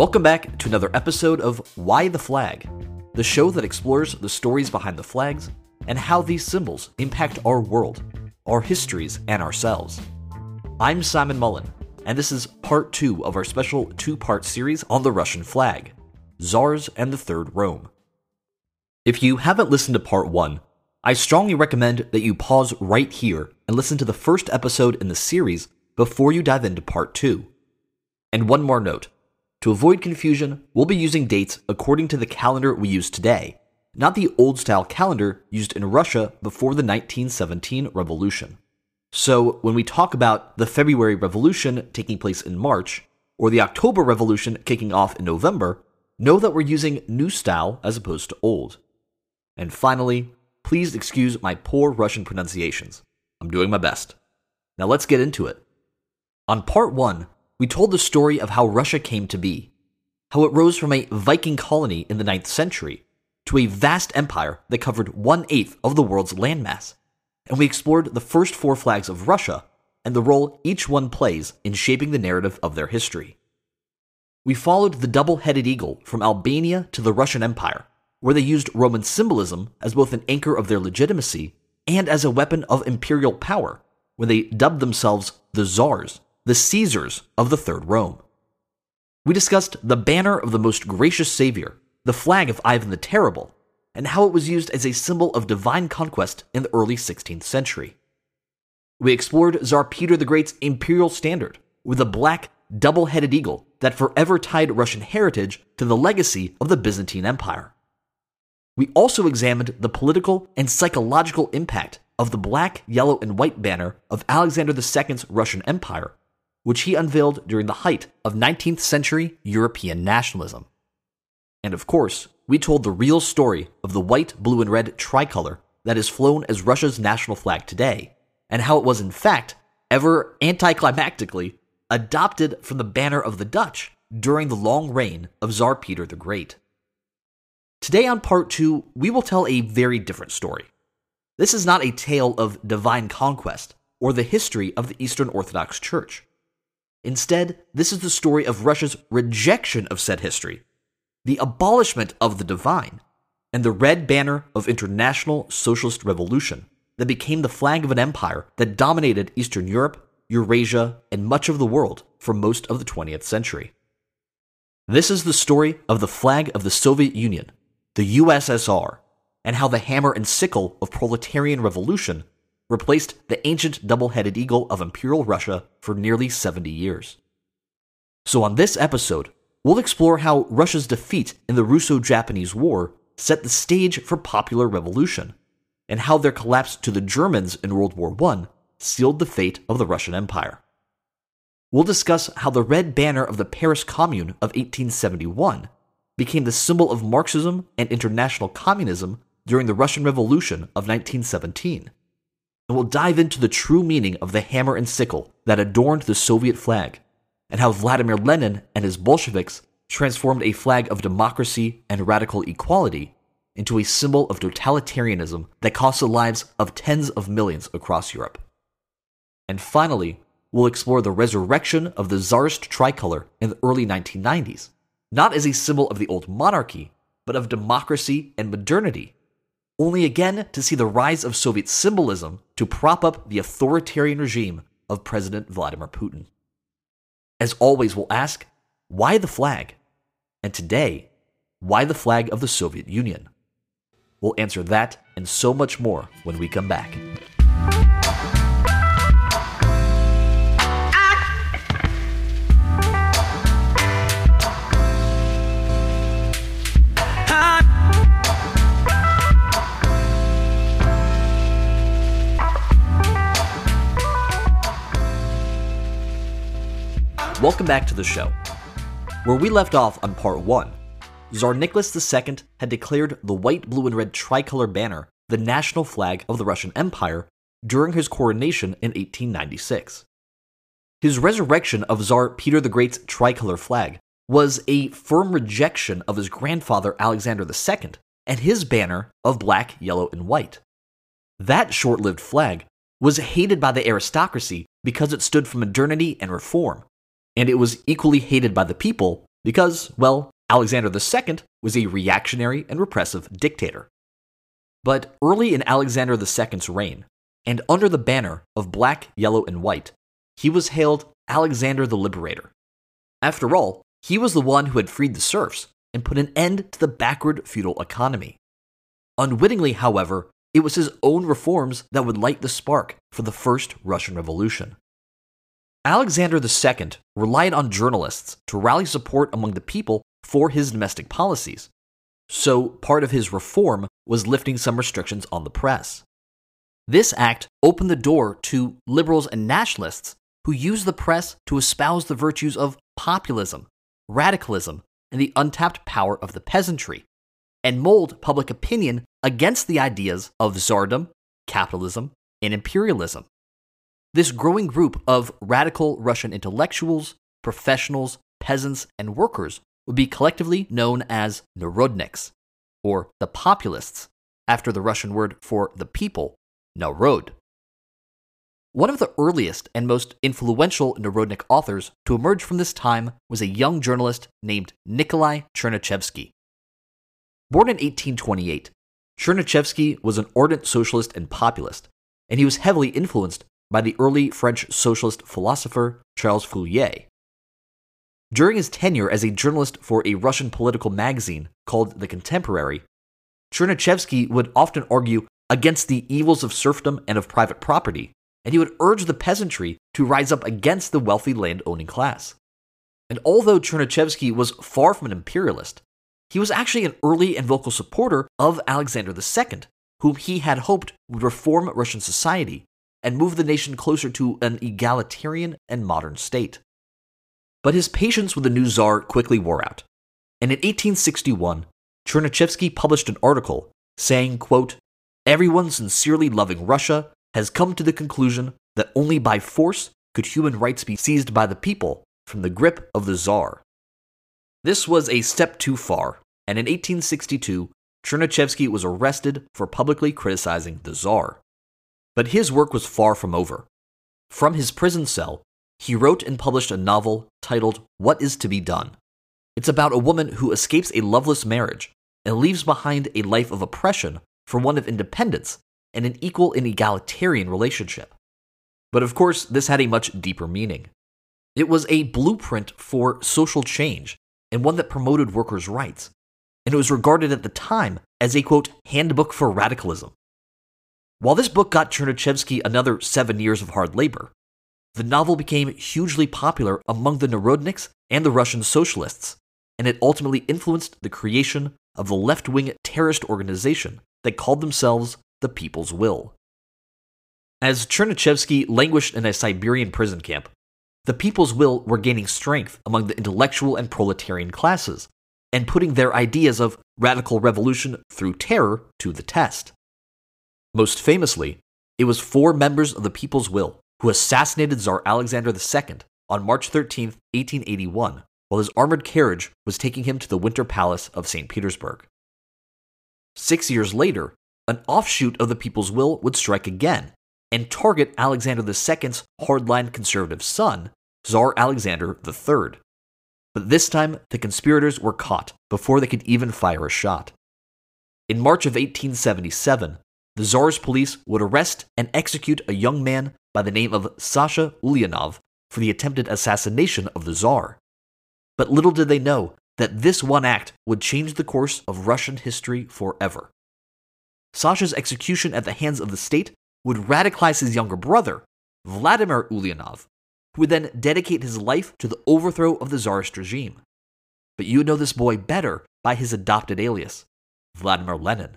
Welcome back to another episode of Why the Flag, the show that explores the stories behind the flags and how these symbols impact our world, our histories, and ourselves. I'm Simon Mullen, and this is part two of our special two part series on the Russian flag Czars and the Third Rome. If you haven't listened to part one, I strongly recommend that you pause right here and listen to the first episode in the series before you dive into part two. And one more note to avoid confusion, we'll be using dates according to the calendar we use today, not the old style calendar used in Russia before the 1917 revolution. So, when we talk about the February Revolution taking place in March, or the October Revolution kicking off in November, know that we're using new style as opposed to old. And finally, please excuse my poor Russian pronunciations. I'm doing my best. Now let's get into it. On part one, we told the story of how Russia came to be, how it rose from a Viking colony in the 9th century to a vast empire that covered one eighth of the world's landmass, and we explored the first four flags of Russia and the role each one plays in shaping the narrative of their history. We followed the double headed eagle from Albania to the Russian Empire, where they used Roman symbolism as both an anchor of their legitimacy and as a weapon of imperial power when they dubbed themselves the Czars the Caesars of the Third Rome. We discussed the banner of the most gracious Savior, the flag of Ivan the Terrible, and how it was used as a symbol of divine conquest in the early 16th century. We explored Tsar Peter the Great's imperial standard with a black, double headed eagle that forever tied Russian heritage to the legacy of the Byzantine Empire. We also examined the political and psychological impact of the black, yellow, and white banner of Alexander II's Russian Empire which he unveiled during the height of 19th century European nationalism. And of course, we told the real story of the white, blue, and red tricolor that is flown as Russia's national flag today, and how it was in fact, ever anticlimactically, adopted from the banner of the Dutch during the long reign of Tsar Peter the Great. Today on part two, we will tell a very different story. This is not a tale of divine conquest or the history of the Eastern Orthodox Church. Instead, this is the story of Russia's rejection of said history, the abolishment of the divine, and the red banner of international socialist revolution that became the flag of an empire that dominated Eastern Europe, Eurasia, and much of the world for most of the 20th century. This is the story of the flag of the Soviet Union, the USSR, and how the hammer and sickle of proletarian revolution replaced the ancient double headed eagle of Imperial Russia for nearly 70 years. So, on this episode, we'll explore how Russia's defeat in the Russo Japanese War set the stage for popular revolution, and how their collapse to the Germans in World War I sealed the fate of the Russian Empire. We'll discuss how the red banner of the Paris Commune of 1871 became the symbol of Marxism and international communism during the Russian Revolution of 1917 and we'll dive into the true meaning of the hammer and sickle that adorned the Soviet flag, and how Vladimir Lenin and his Bolsheviks transformed a flag of democracy and radical equality into a symbol of totalitarianism that cost the lives of tens of millions across Europe. And finally, we'll explore the resurrection of the Tsarist tricolor in the early 1990s, not as a symbol of the old monarchy, but of democracy and modernity only again to see the rise of Soviet symbolism to prop up the authoritarian regime of President Vladimir Putin. As always, we'll ask, why the flag? And today, why the flag of the Soviet Union? We'll answer that and so much more when we come back. Welcome back to the show. Where we left off on part 1, Tsar Nicholas II had declared the white, blue, and red tricolor banner the national flag of the Russian Empire during his coronation in 1896. His resurrection of Tsar Peter the Great's tricolor flag was a firm rejection of his grandfather Alexander II and his banner of black, yellow, and white. That short lived flag was hated by the aristocracy because it stood for modernity and reform, and it was equally hated by the people because, well, Alexander II was a reactionary and repressive dictator. But early in Alexander II's reign, and under the banner of black, yellow, and white, he was hailed Alexander the Liberator. After all, he was the one who had freed the serfs and put an end to the backward feudal economy. Unwittingly, however, it was his own reforms that would light the spark for the first Russian Revolution. Alexander II relied on journalists to rally support among the people for his domestic policies, so part of his reform was lifting some restrictions on the press. This act opened the door to liberals and nationalists who used the press to espouse the virtues of populism, radicalism, and the untapped power of the peasantry, and mold public opinion against the ideas of czardom, capitalism, and imperialism. This growing group of radical Russian intellectuals, professionals, peasants, and workers would be collectively known as Narodniks, or the populists, after the Russian word for the people, Narod. One of the earliest and most influential Narodnik authors to emerge from this time was a young journalist named Nikolai Chernyshevsky. Born in 1828, Chernyshevsky was an ardent socialist and populist, and he was heavily influenced by the early French socialist philosopher Charles Fourier. During his tenure as a journalist for a Russian political magazine called The Contemporary, Chernyshevsky would often argue against the evils of serfdom and of private property, and he would urge the peasantry to rise up against the wealthy land-owning class. And although Chernyshevsky was far from an imperialist, he was actually an early and vocal supporter of Alexander II, whom he had hoped would reform Russian society and move the nation closer to an egalitarian and modern state. But his patience with the new czar quickly wore out, and in 1861, Chernyshevsky published an article saying, quote, Everyone sincerely loving Russia has come to the conclusion that only by force could human rights be seized by the people from the grip of the czar. This was a step too far, and in 1862, Chernyshevsky was arrested for publicly criticizing the czar. But his work was far from over. From his prison cell, he wrote and published a novel titled What is to be Done. It's about a woman who escapes a loveless marriage and leaves behind a life of oppression for one of independence and an equal and egalitarian relationship. But of course, this had a much deeper meaning. It was a blueprint for social change and one that promoted workers' rights, and it was regarded at the time as a quote, handbook for radicalism. While this book got Chernyshevsky another seven years of hard labor, the novel became hugely popular among the Narodniks and the Russian socialists, and it ultimately influenced the creation of the left wing terrorist organization that called themselves the People's Will. As Chernyshevsky languished in a Siberian prison camp, the People's Will were gaining strength among the intellectual and proletarian classes, and putting their ideas of radical revolution through terror to the test. Most famously, it was four members of the People's Will who assassinated Tsar Alexander II on March 13, 1881, while his armored carriage was taking him to the Winter Palace of St. Petersburg. Six years later, an offshoot of the People's Will would strike again and target Alexander II's hardline conservative son, Tsar Alexander III. But this time, the conspirators were caught before they could even fire a shot. In March of 1877, the Tsar's police would arrest and execute a young man by the name of Sasha Ulyanov for the attempted assassination of the Tsar. But little did they know that this one act would change the course of Russian history forever. Sasha's execution at the hands of the state would radicalize his younger brother, Vladimir Ulyanov, who would then dedicate his life to the overthrow of the Tsarist regime. But you would know this boy better by his adopted alias, Vladimir Lenin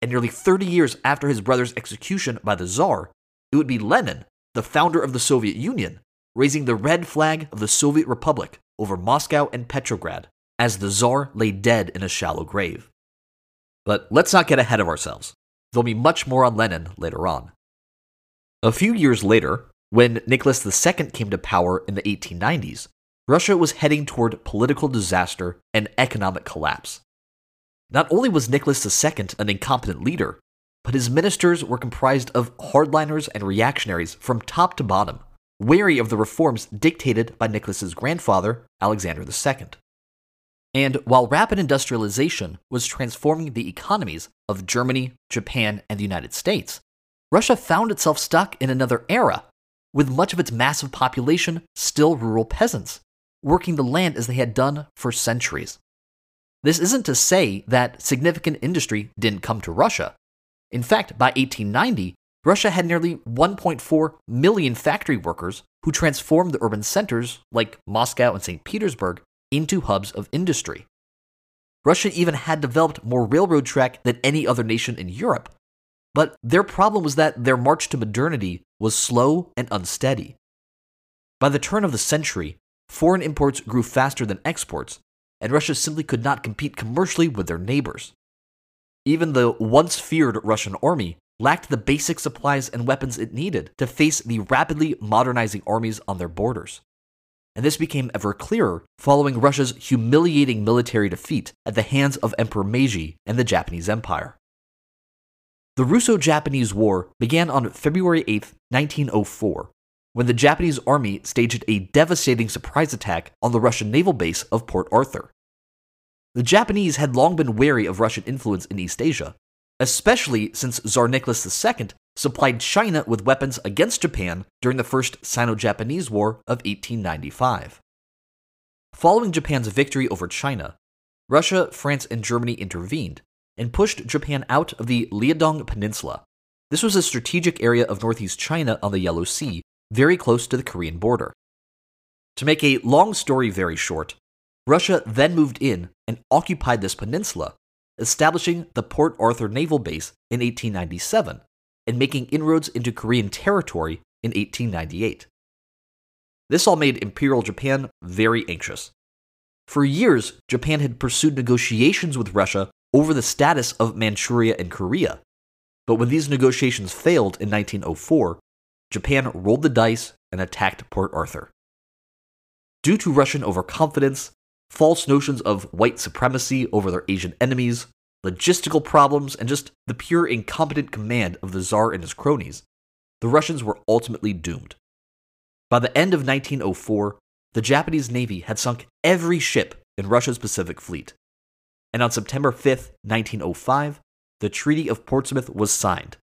and nearly 30 years after his brother's execution by the Tsar, it would be Lenin, the founder of the Soviet Union, raising the red flag of the Soviet Republic over Moscow and Petrograd as the Tsar lay dead in a shallow grave. But let's not get ahead of ourselves. There'll be much more on Lenin later on. A few years later, when Nicholas II came to power in the 1890s, Russia was heading toward political disaster and economic collapse. Not only was Nicholas II an incompetent leader, but his ministers were comprised of hardliners and reactionaries from top to bottom, wary of the reforms dictated by Nicholas's grandfather, Alexander II. And while rapid industrialization was transforming the economies of Germany, Japan, and the United States, Russia found itself stuck in another era, with much of its massive population still rural peasants, working the land as they had done for centuries. This isn't to say that significant industry didn't come to Russia. In fact, by 1890, Russia had nearly 1.4 million factory workers who transformed the urban centers, like Moscow and St. Petersburg, into hubs of industry. Russia even had developed more railroad track than any other nation in Europe, but their problem was that their march to modernity was slow and unsteady. By the turn of the century, foreign imports grew faster than exports, and Russia simply could not compete commercially with their neighbors. Even the once feared Russian army lacked the basic supplies and weapons it needed to face the rapidly modernizing armies on their borders and this became ever clearer following Russia's humiliating military defeat at the hands of Emperor Meiji and the Japanese Empire. The Russo Japanese War began on February 8, 1904, when the Japanese army staged a devastating surprise attack on the Russian naval base of Port Arthur. The Japanese had long been wary of Russian influence in East Asia, especially since Tsar Nicholas II supplied China with weapons against Japan during the First Sino Japanese War of 1895. Following Japan's victory over China, Russia, France, and Germany intervened and pushed Japan out of the Liaodong Peninsula. This was a strategic area of northeast China on the Yellow Sea, very close to the Korean border. To make a long story very short, Russia then moved in and occupied this peninsula, establishing the Port Arthur Naval Base in 1897 and making inroads into Korean territory in 1898. This all made Imperial Japan very anxious. For years, Japan had pursued negotiations with Russia over the status of Manchuria and Korea. But when these negotiations failed in 1904, Japan rolled the dice and attacked Port Arthur. Due to Russian overconfidence, false notions of white supremacy over their Asian enemies, logistical problems, and just the pure incompetent command of the Tsar and his cronies, the Russians were ultimately doomed. By the end of 1904, the Japanese Navy had sunk every ship in Russia's Pacific Fleet. And on September 5, 1905, the Treaty of Portsmouth was signed,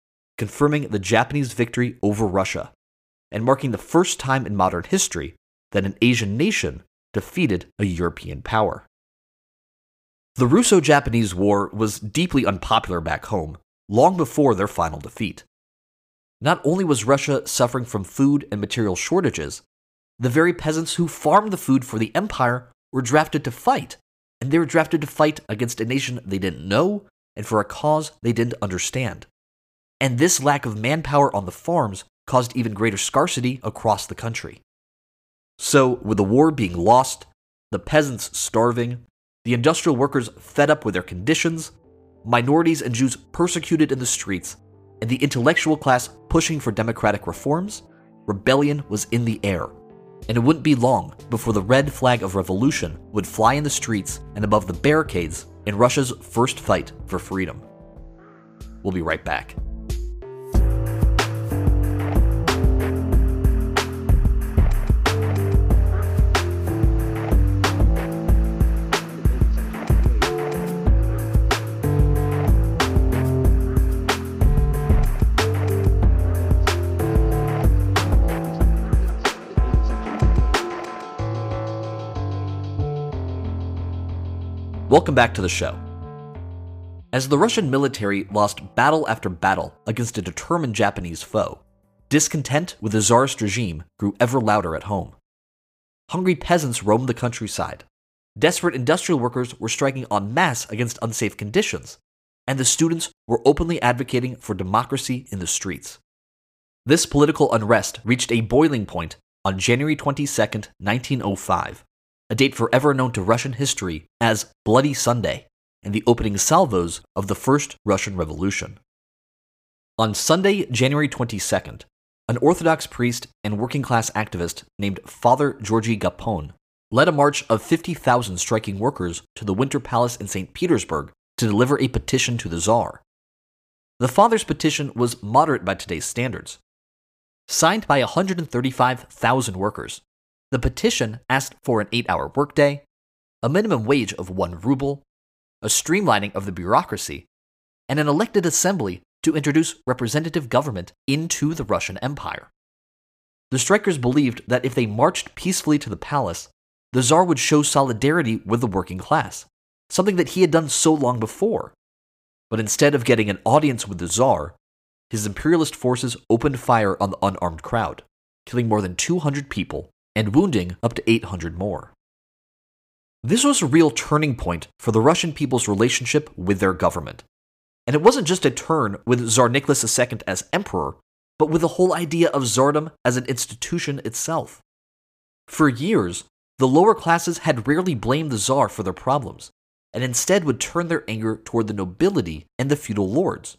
confirming the Japanese victory over Russia, and marking the first time in modern history that an Asian nation defeated a European power. The Russo Japanese War was deeply unpopular back home, long before their final defeat. Not only was Russia suffering from food and material shortages, the very peasants who farmed the food for the empire were drafted to fight, and they were drafted to fight against a nation they didn't know and for a cause they didn't understand. And this lack of manpower on the farms caused even greater scarcity across the country. So, with the war being lost, the peasants starving, the industrial workers fed up with their conditions, minorities and Jews persecuted in the streets, and the intellectual class pushing for democratic reforms, rebellion was in the air. And it wouldn't be long before the red flag of revolution would fly in the streets and above the barricades in Russia's first fight for freedom. We'll be right back. Welcome back to the show. As the Russian military lost battle after battle against a determined Japanese foe, discontent with the Tsarist regime grew ever louder at home. Hungry peasants roamed the countryside. Desperate industrial workers were striking en masse against unsafe conditions, and the students were openly advocating for democracy in the streets. This political unrest reached a boiling point on January 22, 1905, a date forever known to Russian history as Bloody Sunday, and the opening salvos of the First Russian Revolution. On Sunday, January 22nd, an Orthodox priest and working class activist named Father Georgy Gapon led a march of 50,000 striking workers to the Winter Palace in St. Petersburg to deliver a petition to the Tsar. The father's petition was moderate by today's standards. Signed by 135,000 workers, the petition asked for an eight hour workday, a minimum wage of one ruble, a streamlining of the bureaucracy, and an elected assembly to introduce representative government into the Russian Empire. The strikers believed that if they marched peacefully to the palace, the Tsar would show solidarity with the working class, something that he had done so long before. But instead of getting an audience with the Tsar, his imperialist forces opened fire on the unarmed crowd, killing more than 200 people and wounding up to 800 more. This was a real turning point for the Russian people's relationship with their government. And it wasn't just a turn with Tsar Nicholas II as emperor, but with the whole idea of Tsardom as an institution itself. For years, the lower classes had rarely blamed the Tsar for their problems, and instead would turn their anger toward the nobility and the feudal lords.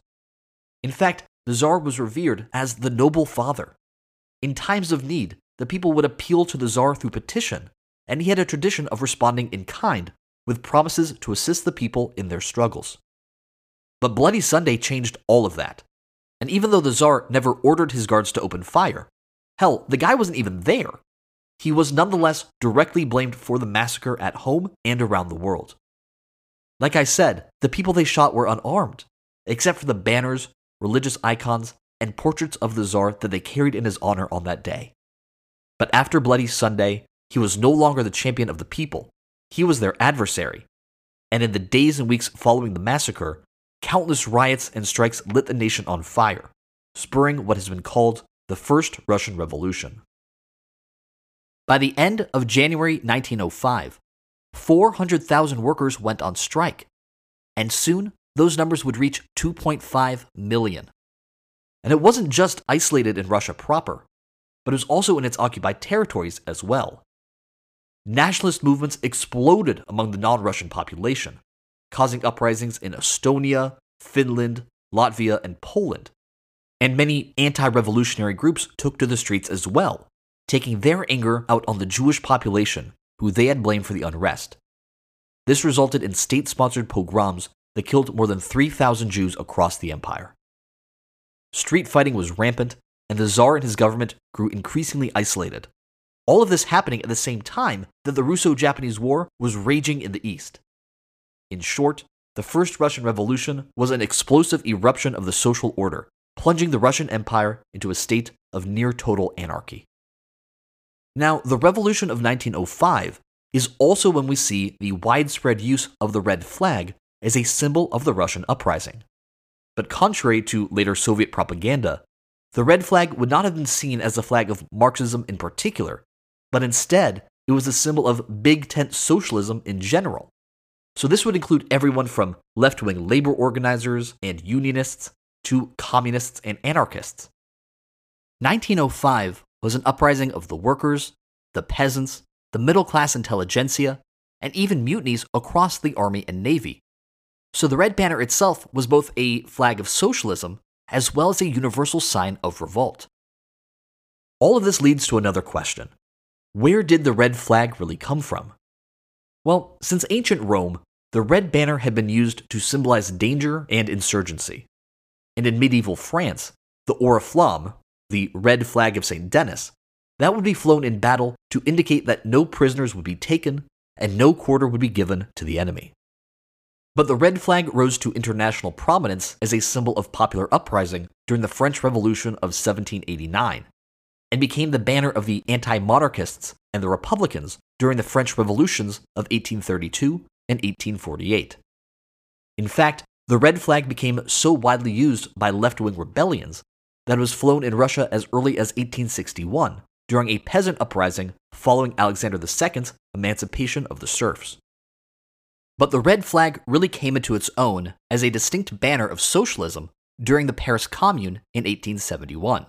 In fact, the Tsar was revered as the noble father. In times of need, the people would appeal to the Tsar through petition, and he had a tradition of responding in kind with promises to assist the people in their struggles. But Bloody Sunday changed all of that. And even though the Tsar never ordered his guards to open fire, hell, the guy wasn't even there, he was nonetheless directly blamed for the massacre at home and around the world. Like I said, the people they shot were unarmed, except for the banners, religious icons, and portraits of the Tsar that they carried in his honor on that day. But after Bloody Sunday, he was no longer the champion of the people, he was their adversary. And in the days and weeks following the massacre, countless riots and strikes lit the nation on fire, spurring what has been called the First Russian Revolution. By the end of January 1905, 400,000 workers went on strike, and soon those numbers would reach 2.5 million. And it wasn't just isolated in Russia proper, but it was also in its occupied territories as well. Nationalist movements exploded among the non Russian population, causing uprisings in Estonia, Finland, Latvia, and Poland. And many anti revolutionary groups took to the streets as well, taking their anger out on the Jewish population, who they had blamed for the unrest. This resulted in state sponsored pogroms that killed more than 3,000 Jews across the empire. Street fighting was rampant, and the Tsar and his government grew increasingly isolated. All of this happening at the same time that the Russo Japanese War was raging in the East. In short, the First Russian Revolution was an explosive eruption of the social order, plunging the Russian Empire into a state of near total anarchy. Now, the Revolution of 1905 is also when we see the widespread use of the red flag as a symbol of the Russian uprising. But contrary to later Soviet propaganda, the red flag would not have been seen as a flag of Marxism in particular, but instead it was a symbol of big tent socialism in general. So this would include everyone from left wing labor organizers and unionists to communists and anarchists. 1905 was an uprising of the workers, the peasants, the middle class intelligentsia, and even mutinies across the army and navy. So the red banner itself was both a flag of socialism as well as a universal sign of revolt. All of this leads to another question Where did the red flag really come from? Well, since ancient Rome, the red banner had been used to symbolize danger and insurgency. And in medieval France, the oriflamme, the red flag of St. Denis, that would be flown in battle to indicate that no prisoners would be taken and no quarter would be given to the enemy. But the red flag rose to international prominence as a symbol of popular uprising during the French Revolution of 1789 and became the banner of the anti monarchists and the Republicans during the French Revolutions of 1832 and 1848. In fact, the red flag became so widely used by left wing rebellions that it was flown in Russia as early as 1861 during a peasant uprising following Alexander II's emancipation of the serfs. But the red flag really came into its own as a distinct banner of socialism during the Paris Commune in 1871.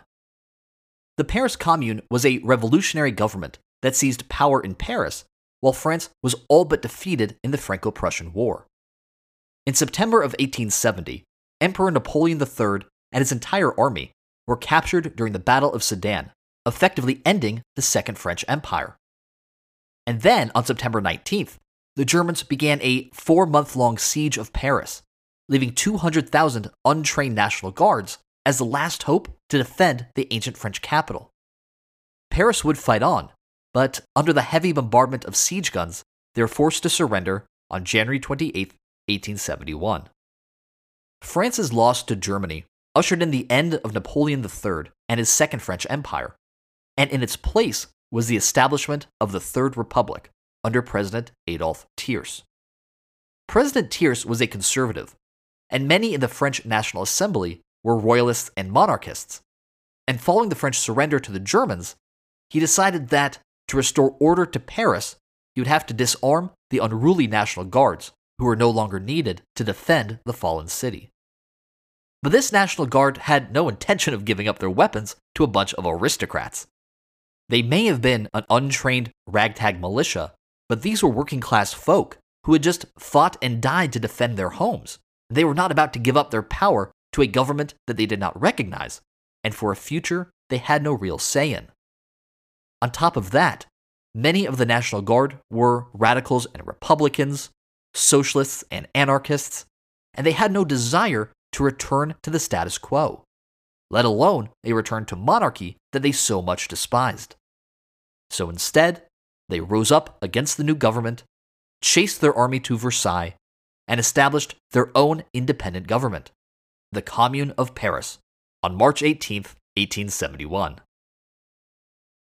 The Paris Commune was a revolutionary government that seized power in Paris while France was all but defeated in the Franco Prussian War. In September of 1870, Emperor Napoleon III and his entire army were captured during the Battle of Sedan, effectively ending the Second French Empire. And then, on September 19th, the Germans began a four month long siege of Paris, leaving 200,000 untrained National Guards as the last hope to defend the ancient French capital. Paris would fight on, but under the heavy bombardment of siege guns, they were forced to surrender on January 28, 1871. France's loss to Germany ushered in the end of Napoleon III and his Second French Empire, and in its place was the establishment of the Third Republic under President Adolphe Thiers. President Thiers was a conservative, and many in the French National Assembly were royalists and monarchists. And following the French surrender to the Germans, he decided that to restore order to Paris, he would have to disarm the unruly National Guards, who were no longer needed to defend the fallen city. But this National Guard had no intention of giving up their weapons to a bunch of aristocrats. They may have been an untrained ragtag militia, but these were working class folk who had just fought and died to defend their homes. They were not about to give up their power to a government that they did not recognize, and for a future they had no real say in. On top of that, many of the National Guard were radicals and Republicans, socialists and anarchists, and they had no desire to return to the status quo, let alone a return to monarchy that they so much despised. So instead, they rose up against the new government, chased their army to Versailles, and established their own independent government, the Commune of Paris, on March 18, 1871.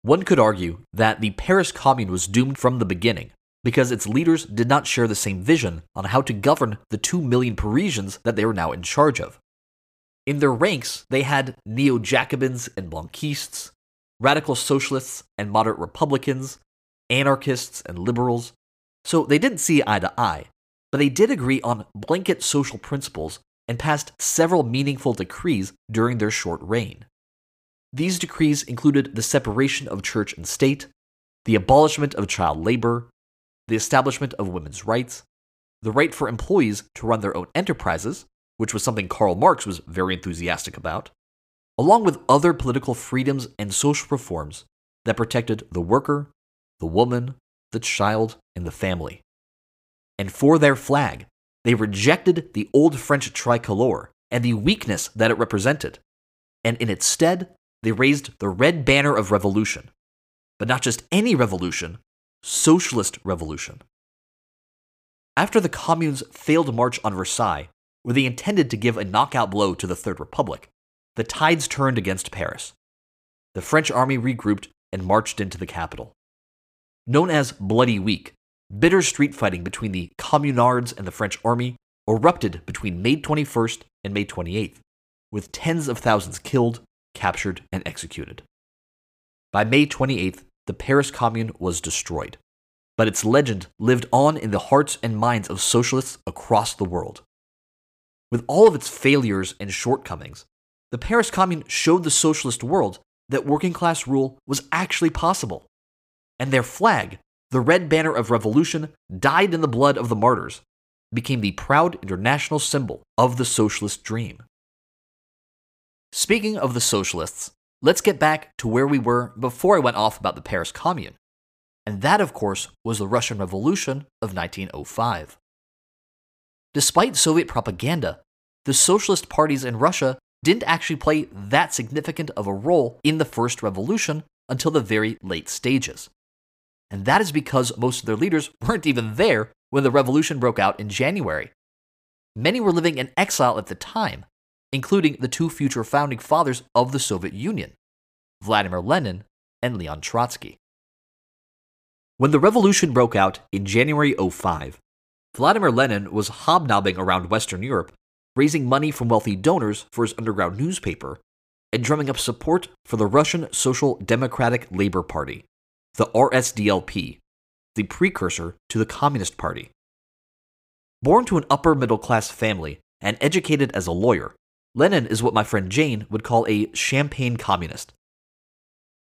One could argue that the Paris Commune was doomed from the beginning because its leaders did not share the same vision on how to govern the two million Parisians that they were now in charge of. In their ranks, they had neo Jacobins and Blanquistes, radical socialists and moderate Republicans, anarchists and liberals. So they didn't see eye to eye, but they did agree on blanket social principles and passed several meaningful decrees during their short reign. These decrees included the separation of church and state, the abolishment of child labor, the establishment of women's rights, the right for employees to run their own enterprises, which was something Karl Marx was very enthusiastic about, along with other political freedoms and social reforms that protected the worker, the woman, the child, and the family. And for their flag, they rejected the old French tricolor and the weakness that it represented, and in its stead, they raised the red banner of revolution. But not just any revolution, socialist revolution. After the commune's failed march on Versailles, where they intended to give a knockout blow to the Third Republic, the tides turned against Paris. The French army regrouped and marched into the capital. Known as Bloody Week, bitter street fighting between the communards and the French army erupted between May 21st and May 28th, with tens of thousands killed, captured, and executed. By May 28th, the Paris Commune was destroyed, but its legend lived on in the hearts and minds of socialists across the world. With all of its failures and shortcomings, the Paris Commune showed the socialist world that working class rule was actually possible. And their flag, the red banner of revolution, dyed in the blood of the martyrs, became the proud international symbol of the socialist dream. Speaking of the socialists, Let's get back to where we were before I went off about the Paris Commune. And that, of course, was the Russian Revolution of 1905. Despite Soviet propaganda, the socialist parties in Russia didn't actually play that significant of a role in the first revolution until the very late stages. And that is because most of their leaders weren't even there when the revolution broke out in January. Many were living in exile at the time, including the two future founding fathers of the Soviet Union, Vladimir Lenin and Leon Trotsky. When the revolution broke out in January 05, Vladimir Lenin was hobnobbing around Western Europe, raising money from wealthy donors for his underground newspaper, and drumming up support for the Russian Social Democratic Labor Party, the RSDLP, the precursor to the Communist Party. Born to an upper middle class family and educated as a lawyer, Lenin is what my friend Jane would call a champagne communist.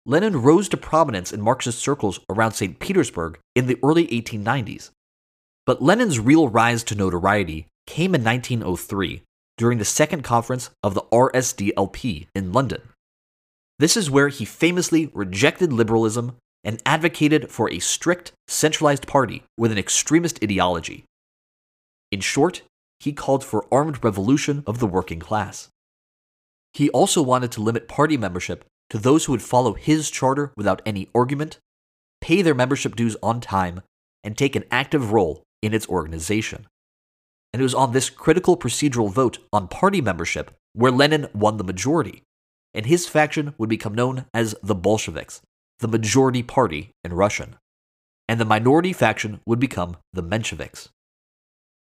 Lenin rose to prominence in Marxist circles around St. Petersburg in the early 1890s. But Lenin's real rise to notoriety came in 1903 during the second conference of the RSDLP in London. This is where he famously rejected liberalism and advocated for a strict, centralized party with an extremist ideology. In short, he called for armed revolution of the working class. He also wanted to limit party membership to those who would follow his charter without any argument, pay their membership dues on time, and take an active role in its organization. And it was on this critical procedural vote on party membership where Lenin won the majority, and his faction would become known as the Bolsheviks, the majority party in Russian, and the minority faction would become the Mensheviks.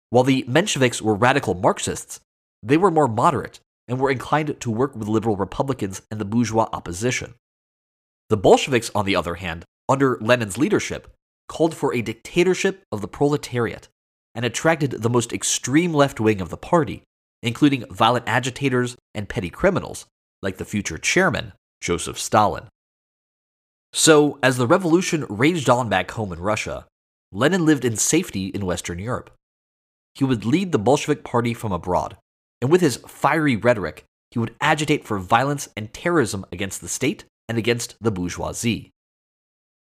While the Mensheviks were radical Marxists, they were more moderate and were inclined to work with liberal Republicans and the bourgeois opposition. The Bolsheviks, on the other hand, under Lenin's leadership, called for a dictatorship of the proletariat and attracted the most extreme left wing of the party, including violent agitators and petty criminals, like the future chairman, Joseph Stalin. So, as the revolution raged on back home in Russia, Lenin lived in safety in Western Europe. He would lead the Bolshevik Party from abroad, and with his fiery rhetoric, he would agitate for violence and terrorism against the state and against the bourgeoisie.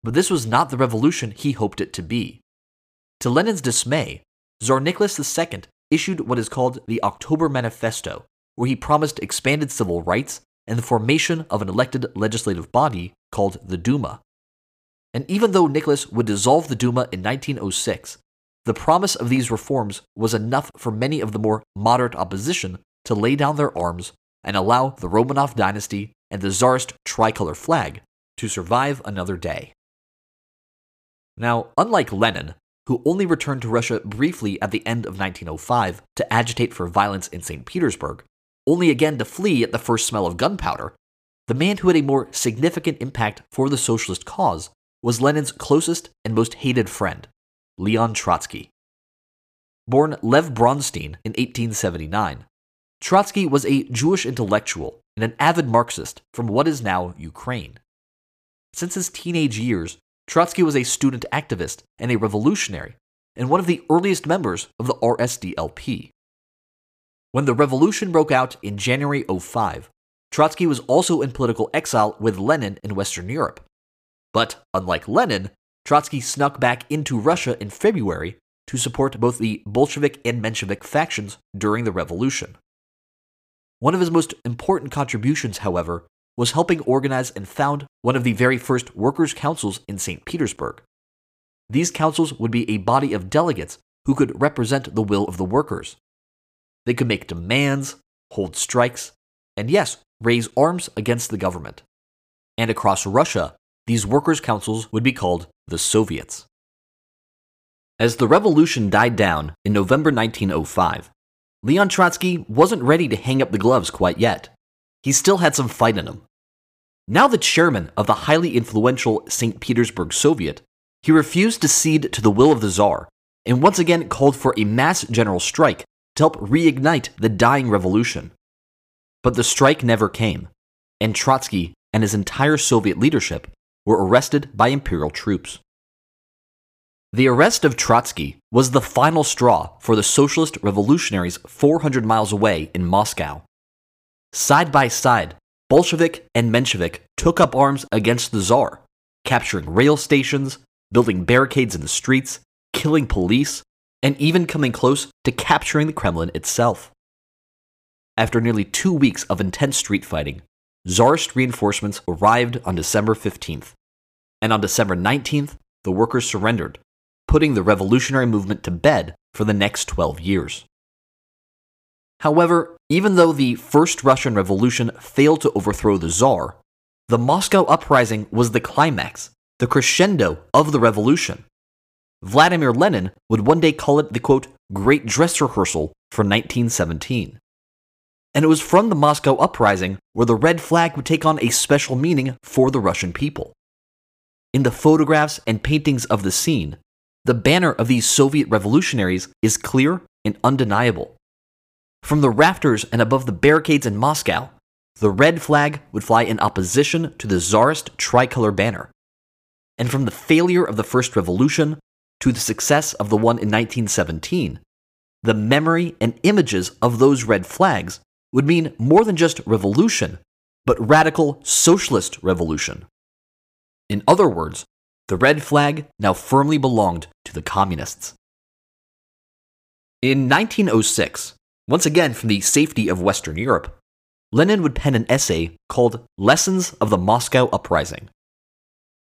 But this was not the revolution he hoped it to be. To Lenin's dismay, Tsar Nicholas II issued what is called the October Manifesto, where he promised expanded civil rights and the formation of an elected legislative body called the Duma. And even though Nicholas would dissolve the Duma in 1906, the promise of these reforms was enough for many of the more moderate opposition to lay down their arms and allow the Romanov dynasty and the Tsarist tricolor flag to survive another day. Now, unlike Lenin, who only returned to Russia briefly at the end of 1905 to agitate for violence in St. Petersburg, only again to flee at the first smell of gunpowder, the man who had a more significant impact for the socialist cause was Lenin's closest and most hated friend, Leon Trotsky. Born Lev Bronstein in 1879, Trotsky was a Jewish intellectual and an avid Marxist from what is now Ukraine. Since his teenage years, Trotsky was a student activist and a revolutionary, and one of the earliest members of the RSDLP. When the revolution broke out in January 05, Trotsky was also in political exile with Lenin in Western Europe. But unlike Lenin, Trotsky snuck back into Russia in February to support both the Bolshevik and Menshevik factions during the revolution. One of his most important contributions, however, was helping organize and found one of the very first workers' councils in St. Petersburg. These councils would be a body of delegates who could represent the will of the workers. They could make demands, hold strikes, and yes, raise arms against the government. And across Russia, these workers' councils would be called the Soviets. As the revolution died down in November 1905, Leon Trotsky wasn't ready to hang up the gloves quite yet. He still had some fight in him. Now the chairman of the highly influential St. Petersburg Soviet, he refused to cede to the will of the Tsar and once again called for a mass general strike to help reignite the dying revolution. But the strike never came, and Trotsky and his entire Soviet leadership were arrested by imperial troops. The arrest of Trotsky was the final straw for the socialist revolutionaries 400 miles away in Moscow. Side by side, Bolshevik and Menshevik took up arms against the Tsar, capturing rail stations, building barricades in the streets, killing police, and even coming close to capturing the Kremlin itself. After nearly two weeks of intense street fighting, Tsarist reinforcements arrived on December 15th, and on December 19th, the workers surrendered, putting the revolutionary movement to bed for the next 12 years. However, even though the First Russian Revolution failed to overthrow the Tsar, the Moscow Uprising was the climax, the crescendo of the revolution. Vladimir Lenin would one day call it the quote, Great Dress Rehearsal for 1917. And it was from the Moscow Uprising where the red flag would take on a special meaning for the Russian people. In the photographs and paintings of the scene, the banner of these Soviet revolutionaries is clear and undeniable. From the rafters and above the barricades in Moscow, the red flag would fly in opposition to the Tsarist tricolor banner. And from the failure of the First Revolution to the success of the one in 1917, the memory and images of those red flags would mean more than just revolution, but radical socialist revolution. In other words, the red flag now firmly belonged to the communists. In 1906, once again from the safety of Western Europe, Lenin would pen an essay called Lessons of the Moscow Uprising.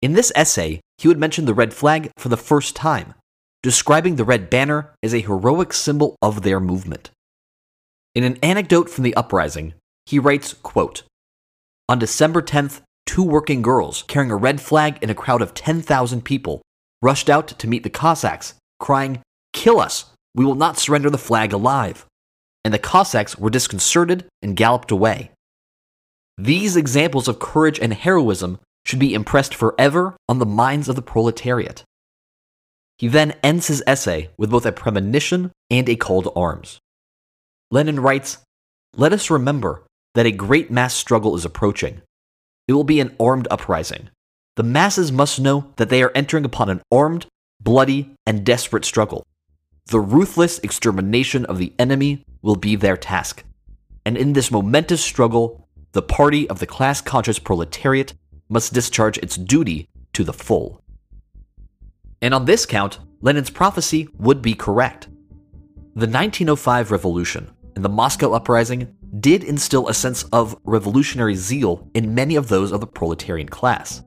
In this essay, he would mention the red flag for the first time, describing the red banner as a heroic symbol of their movement. In an anecdote from the uprising, he writes, quote, On December 10th, two working girls carrying a red flag in a crowd of 10,000 people rushed out to meet the Cossacks, crying, Kill us! We will not surrender the flag alive. And the Cossacks were disconcerted and galloped away. These examples of courage and heroism should be impressed forever on the minds of the proletariat. He then ends his essay with both a premonition and a call to arms. Lenin writes Let us remember that a great mass struggle is approaching. It will be an armed uprising. The masses must know that they are entering upon an armed, bloody, and desperate struggle. The ruthless extermination of the enemy will be their task. And in this momentous struggle, the party of the class conscious proletariat must discharge its duty to the full. And on this count, Lenin's prophecy would be correct. The 1905 revolution and the Moscow uprising did instill a sense of revolutionary zeal in many of those of the proletarian class.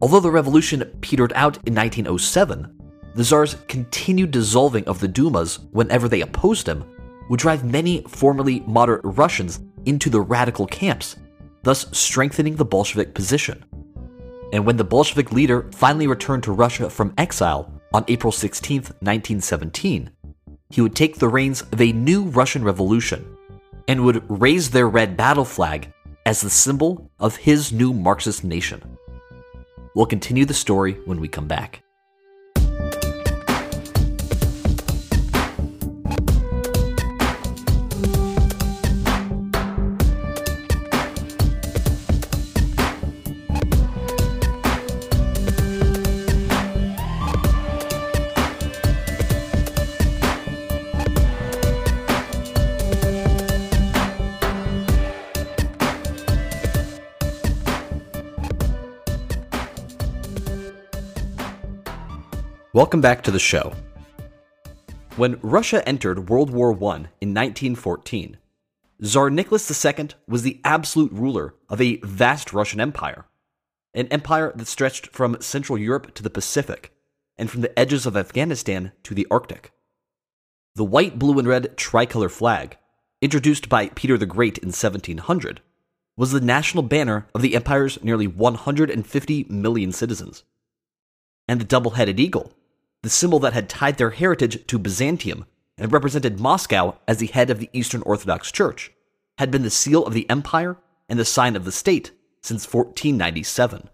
Although the revolution petered out in 1907, the Tsar's continued dissolving of the Dumas whenever they opposed him would drive many formerly moderate Russians into the radical camps, thus strengthening the Bolshevik position. And when the Bolshevik leader finally returned to Russia from exile on April 16, 1917, he would take the reins of a new Russian revolution and would raise their red battle flag as the symbol of his new Marxist nation. We'll continue the story when we come back. Welcome back to the show. When Russia entered World War I in 1914, Tsar Nicholas II was the absolute ruler of a vast Russian empire, an empire that stretched from Central Europe to the Pacific and from the edges of Afghanistan to the Arctic. The white, blue, and red tricolor flag, introduced by Peter the Great in 1700, was the national banner of the empire's nearly 150 million citizens. And the double headed eagle, the symbol that had tied their heritage to Byzantium and represented Moscow as the head of the Eastern Orthodox Church, had been the seal of the empire and the sign of the state since 1497.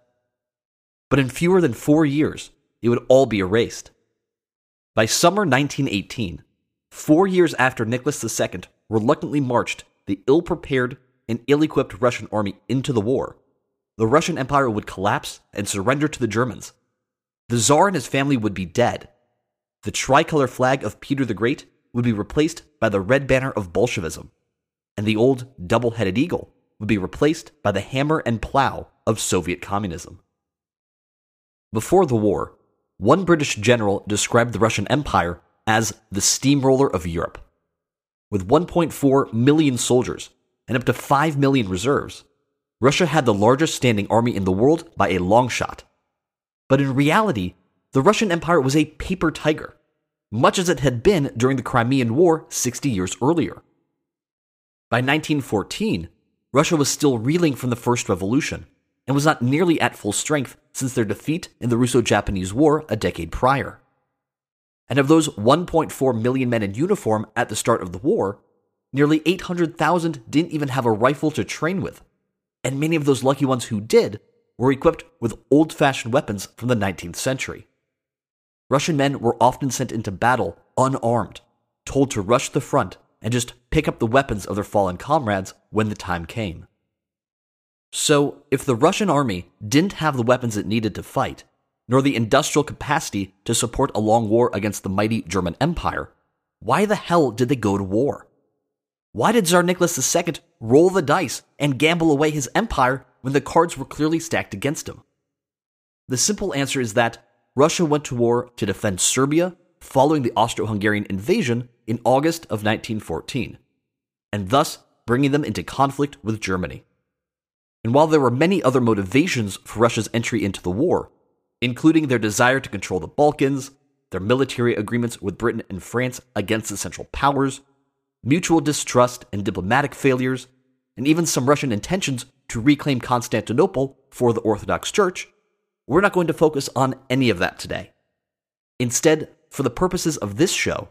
But in fewer than four years, it would all be erased. By summer 1918, four years after Nicholas II reluctantly marched the ill prepared and ill equipped Russian army into the war, the Russian Empire would collapse and surrender to the Germans the Tsar and his family would be dead. The tricolor flag of Peter the Great would be replaced by the red banner of Bolshevism, and the old double headed eagle would be replaced by the hammer and plow of Soviet communism. Before the war, one British general described the Russian Empire as the steamroller of Europe. With 1.4 million soldiers and up to 5 million reserves, Russia had the largest standing army in the world by a long shot. But in reality, the Russian Empire was a paper tiger, much as it had been during the Crimean War 60 years earlier. By 1914, Russia was still reeling from the First Revolution and was not nearly at full strength since their defeat in the Russo Japanese War a decade prior. And of those 1.4 million men in uniform at the start of the war, nearly 800,000 didn't even have a rifle to train with, and many of those lucky ones who did were equipped with old fashioned weapons from the 19th century. Russian men were often sent into battle unarmed, told to rush the front and just pick up the weapons of their fallen comrades when the time came. So, if the Russian army didn't have the weapons it needed to fight, nor the industrial capacity to support a long war against the mighty German Empire, why the hell did they go to war? Why did Tsar Nicholas II roll the dice and gamble away his empire when the cards were clearly stacked against him? The simple answer is that Russia went to war to defend Serbia following the Austro Hungarian invasion in August of 1914, and thus bringing them into conflict with Germany. And while there were many other motivations for Russia's entry into the war, including their desire to control the Balkans, their military agreements with Britain and France against the Central Powers, mutual distrust and diplomatic failures, and even some Russian intentions to reclaim Constantinople for the Orthodox Church, we're not going to focus on any of that today. Instead, for the purposes of this show,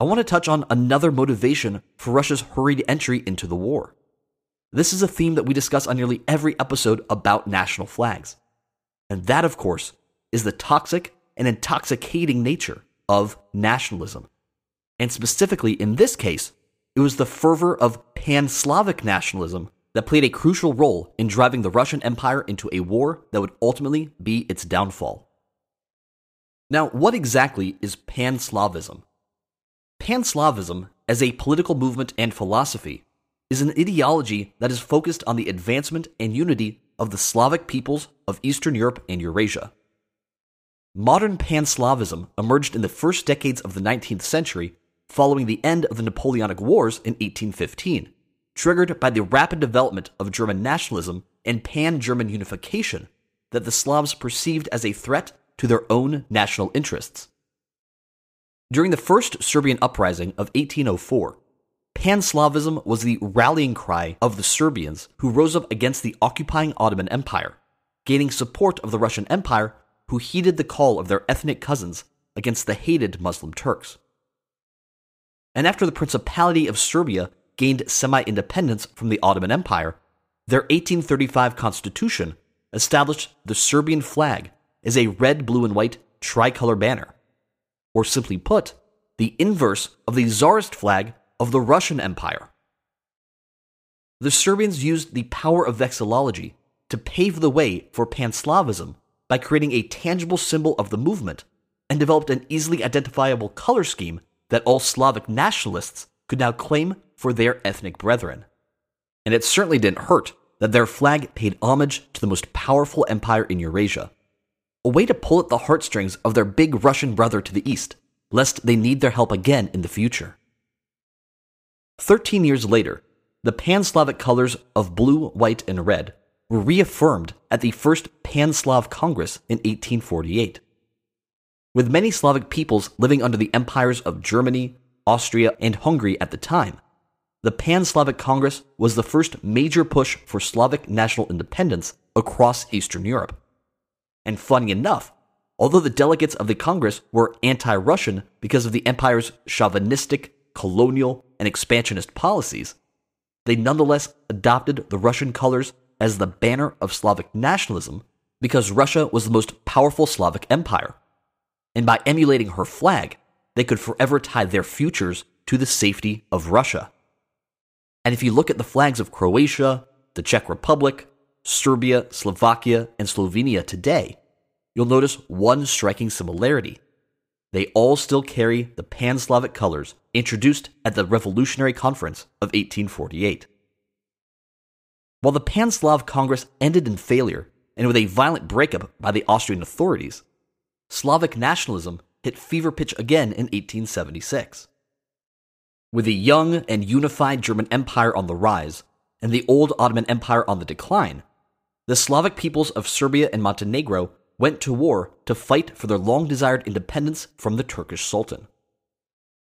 I want to touch on another motivation for Russia's hurried entry into the war. This is a theme that we discuss on nearly every episode about national flags. And that, of course, is the toxic and intoxicating nature of nationalism. And specifically, in this case, it was the fervor of pan Slavic nationalism that played a crucial role in driving the Russian Empire into a war that would ultimately be its downfall. Now, what exactly is pan Slavism? Pan Slavism, as a political movement and philosophy, is an ideology that is focused on the advancement and unity of the Slavic peoples of Eastern Europe and Eurasia. Modern Pan Slavism emerged in the first decades of the 19th century following the end of the Napoleonic Wars in 1815 triggered by the rapid development of German nationalism and pan German unification that the Slavs perceived as a threat to their own national interests. During the First Serbian Uprising of 1804, Pan Slavism was the rallying cry of the Serbians who rose up against the occupying Ottoman Empire, gaining support of the Russian Empire, who heeded the call of their ethnic cousins against the hated Muslim Turks. And after the Principality of Serbia gained semi independence from the Ottoman Empire, their 1835 constitution established the Serbian flag as a red, blue, and white tricolor banner. Or simply put, the inverse of the Tsarist flag of the Russian Empire. The Serbians used the power of vexillology to pave the way for Panslavism by creating a tangible symbol of the movement and developed an easily identifiable color scheme that all Slavic nationalists could now claim for their ethnic brethren. And it certainly didn't hurt that their flag paid homage to the most powerful empire in Eurasia, a way to pull at the heartstrings of their big Russian brother to the east, lest they need their help again in the future. Thirteen years later, the Pan Slavic colors of blue, white, and red were reaffirmed at the first Pan Slav Congress in 1848. With many Slavic peoples living under the empires of Germany, Austria, and Hungary at the time, the Pan Slavic Congress was the first major push for Slavic national independence across Eastern Europe. And funny enough, although the delegates of the Congress were anti Russian because of the empire's chauvinistic, colonial, and expansionist policies, they nonetheless adopted the Russian colors as the banner of Slavic nationalism because Russia was the most powerful Slavic empire. And by emulating her flag, they could forever tie their futures to the safety of Russia. And if you look at the flags of Croatia, the Czech Republic, Serbia, Slovakia, and Slovenia today, you'll notice one striking similarity. They all still carry the Pan Slavic colors introduced at the Revolutionary Conference of 1848. While the Pan Slav Congress ended in failure and with a violent breakup by the Austrian authorities, Slavic nationalism hit fever pitch again in 1876. With a young and unified German Empire on the rise and the old Ottoman Empire on the decline, the Slavic peoples of Serbia and Montenegro went to war to fight for their long desired independence from the Turkish Sultan.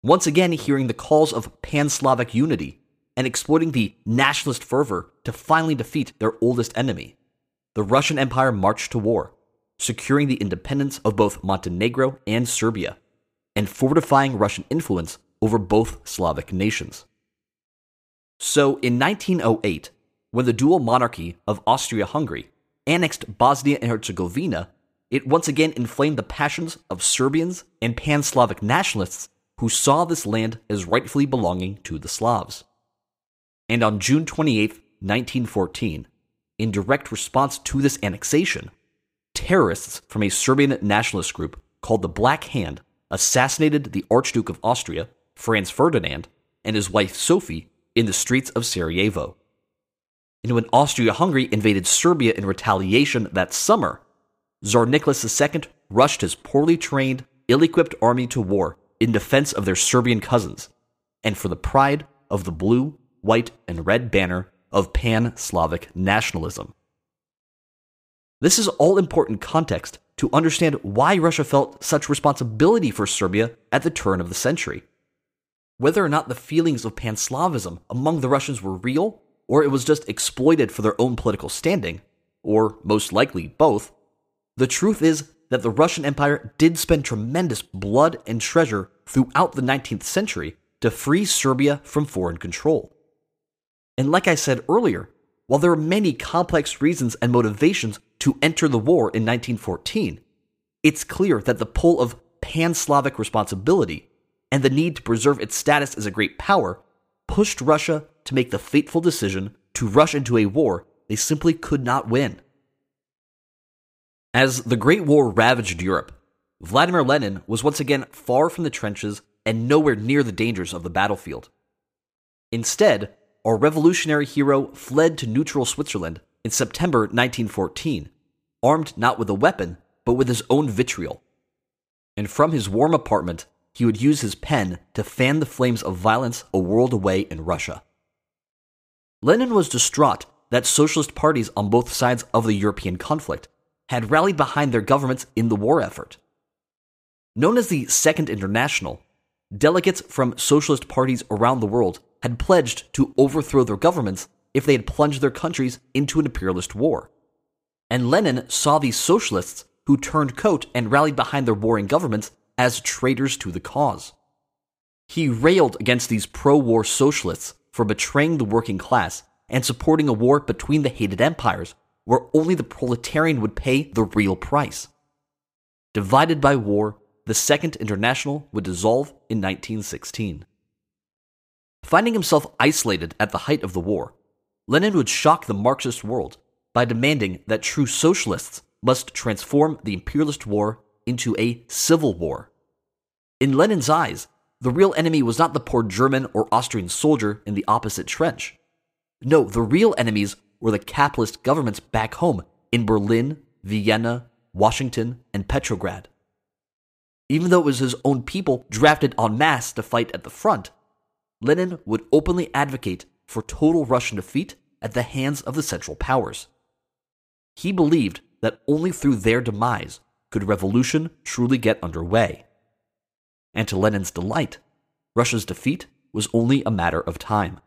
Once again, hearing the calls of pan Slavic unity and exploiting the nationalist fervor to finally defeat their oldest enemy, the Russian Empire marched to war, securing the independence of both Montenegro and Serbia, and fortifying Russian influence over both Slavic nations. So, in 1908, when the dual monarchy of Austria Hungary annexed Bosnia and Herzegovina, it once again inflamed the passions of Serbians and pan Slavic nationalists who saw this land as rightfully belonging to the Slavs. And on June 28, 1914, in direct response to this annexation, terrorists from a Serbian nationalist group called the Black Hand assassinated the Archduke of Austria Franz Ferdinand, and his wife Sophie in the streets of Sarajevo. And when Austria Hungary invaded Serbia in retaliation that summer, Tsar Nicholas II rushed his poorly trained, ill equipped army to war in defense of their Serbian cousins and for the pride of the blue, white, and red banner of pan Slavic nationalism. This is all important context to understand why Russia felt such responsibility for Serbia at the turn of the century. Whether or not the feelings of Pan-Slavism among the Russians were real, or it was just exploited for their own political standing, or most likely both, the truth is that the Russian Empire did spend tremendous blood and treasure throughout the 19th century to free Serbia from foreign control. And like I said earlier, while there are many complex reasons and motivations to enter the war in 1914, it's clear that the pull of pan Slavic responsibility and the need to preserve its status as a great power pushed Russia to make the fateful decision to rush into a war they simply could not win. As the Great War ravaged Europe, Vladimir Lenin was once again far from the trenches and nowhere near the dangers of the battlefield. Instead, our revolutionary hero fled to neutral Switzerland in September 1914, armed not with a weapon, but with his own vitriol. And from his warm apartment, he would use his pen to fan the flames of violence a world away in Russia. Lenin was distraught that socialist parties on both sides of the European conflict had rallied behind their governments in the war effort. Known as the Second International, delegates from socialist parties around the world had pledged to overthrow their governments if they had plunged their countries into an imperialist war. And Lenin saw these socialists who turned coat and rallied behind their warring governments as traitors to the cause. He railed against these pro war socialists for betraying the working class and supporting a war between the hated empires where only the proletarian would pay the real price. Divided by war, the Second International would dissolve in 1916. Finding himself isolated at the height of the war, Lenin would shock the Marxist world by demanding that true socialists must transform the imperialist war into a civil war. In Lenin's eyes, the real enemy was not the poor German or Austrian soldier in the opposite trench. No, the real enemies were the capitalist governments back home in Berlin, Vienna, Washington, and Petrograd. Even though it was his own people drafted en masse to fight at the front, Lenin would openly advocate for total Russian defeat at the hands of the Central Powers. He believed that only through their demise could revolution truly get underway. And to Lenin's delight, Russia's defeat was only a matter of time.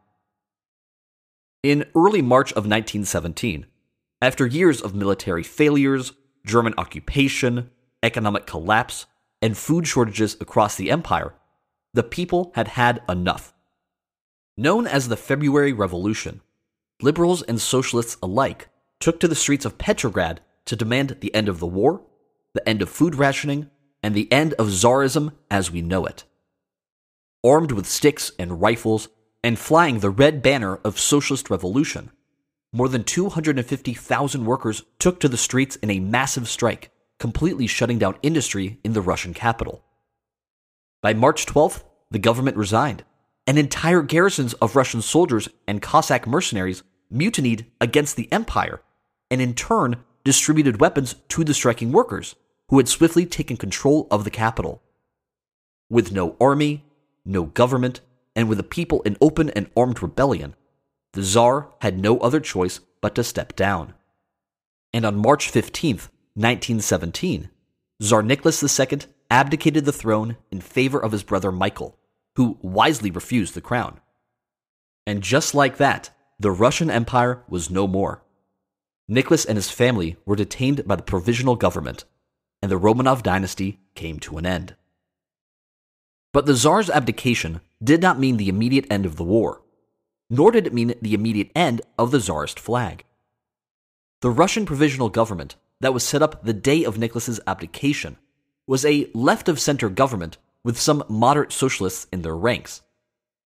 In early March of 1917, after years of military failures, German occupation, economic collapse, and food shortages across the empire, the people had had enough. Known as the February Revolution, liberals and socialists alike took to the streets of Petrograd to demand the end of the war, the end of food rationing, and the end of Tsarism as we know it. Armed with sticks and rifles and flying the red banner of socialist revolution, more than 250,000 workers took to the streets in a massive strike, completely shutting down industry in the Russian capital. By March 12th, the government resigned, and entire garrisons of Russian soldiers and Cossack mercenaries mutinied against the empire, and in turn distributed weapons to the striking workers, who had swiftly taken control of the capital. With no army, no government, and with the people in open and armed rebellion, the Tsar had no other choice but to step down. And on March 15, 1917, Tsar Nicholas II abdicated the throne in favor of his brother Michael, who wisely refused the crown. And just like that, the Russian Empire was no more. Nicholas and his family were detained by the provisional government, and the Romanov dynasty came to an end. But the Tsar's abdication did not mean the immediate end of the war, nor did it mean the immediate end of the Tsarist flag. The Russian provisional government that was set up the day of Nicholas's abdication was a left of center government with some moderate socialists in their ranks.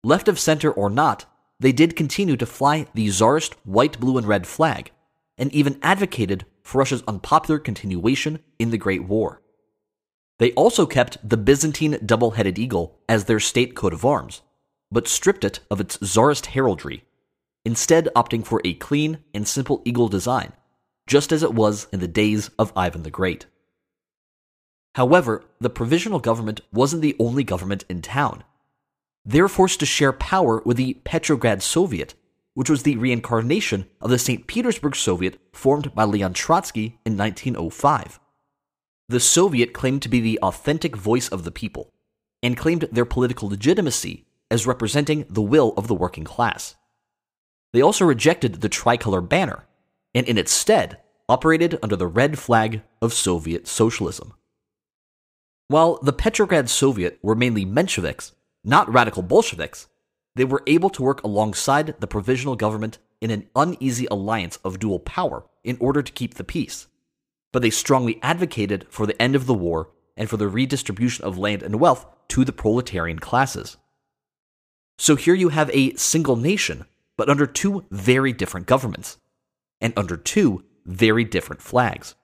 Left of center or not, they did continue to fly the czarist white, blue, and red flag, and even advocated for Russia's unpopular continuation in the Great War. They also kept the Byzantine double headed eagle as their state coat of arms, but stripped it of its czarist heraldry, instead, opting for a clean and simple eagle design, just as it was in the days of Ivan the Great. However, the provisional government wasn't the only government in town. They were forced to share power with the Petrograd Soviet, which was the reincarnation of the St. Petersburg Soviet formed by Leon Trotsky in 1905. the Soviet claimed to be the authentic voice of the people and claimed their political legitimacy as representing the will of the working class. They also rejected the tricolor banner and in its stead operated under the red flag of Soviet socialism. While the Petrograd Soviet were mainly Mensheviks, not radical Bolsheviks, they were able to work alongside the provisional government in an uneasy alliance of dual power in order to keep the peace. But they strongly advocated for the end of the war and for the redistribution of land and wealth to the proletarian classes. So here you have a single nation, but under two very different governments, and under two very different flags.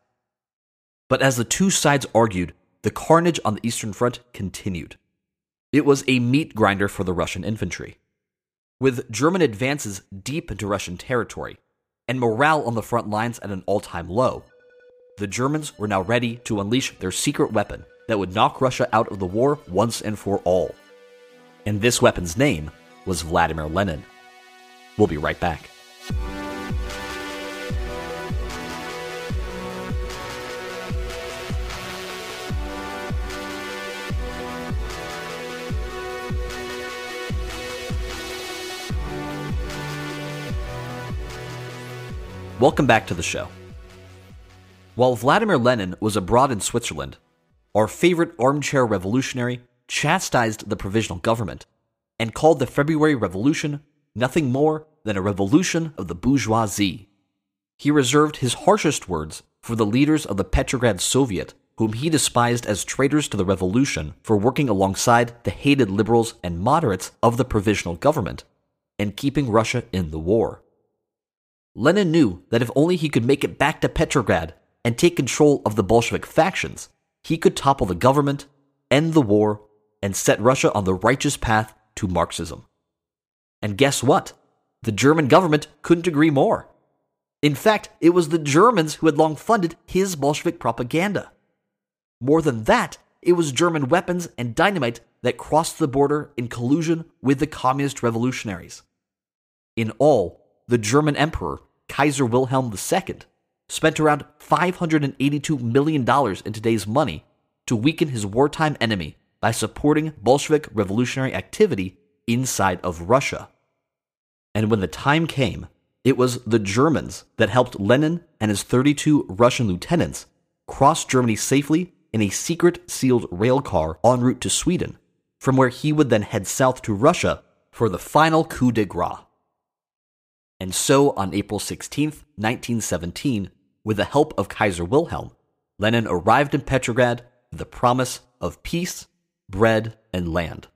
But as the two sides argued, the carnage on the Eastern Front continued. It was a meat grinder for the Russian infantry. With German advances deep into Russian territory and morale on the front lines at an all time low, the Germans were now ready to unleash their secret weapon that would knock Russia out of the war once and for all. And this weapon's name was Vladimir Lenin. We'll be right back. Welcome back to the show. While Vladimir Lenin was abroad in Switzerland, our favorite armchair revolutionary chastised the provisional government and called the February Revolution nothing more than a revolution of the bourgeoisie. He reserved his harshest words for the leaders of the Petrograd Soviet, whom he despised as traitors to the revolution for working alongside the hated liberals and moderates of the provisional government and keeping Russia in the war. Lenin knew that if only he could make it back to Petrograd and take control of the Bolshevik factions, he could topple the government, end the war, and set Russia on the righteous path to Marxism. And guess what? The German government couldn't agree more. In fact, it was the Germans who had long funded his Bolshevik propaganda. More than that, it was German weapons and dynamite that crossed the border in collusion with the communist revolutionaries. In all, the German Emperor, Kaiser Wilhelm II, spent around $582 million in today's money to weaken his wartime enemy by supporting Bolshevik revolutionary activity inside of Russia. And when the time came, it was the Germans that helped Lenin and his 32 Russian lieutenants cross Germany safely in a secret sealed rail car en route to Sweden, from where he would then head south to Russia for the final coup de grace. And so, on April 16, 1917, with the help of Kaiser Wilhelm, Lenin arrived in Petrograd with the promise of peace, bread, and land.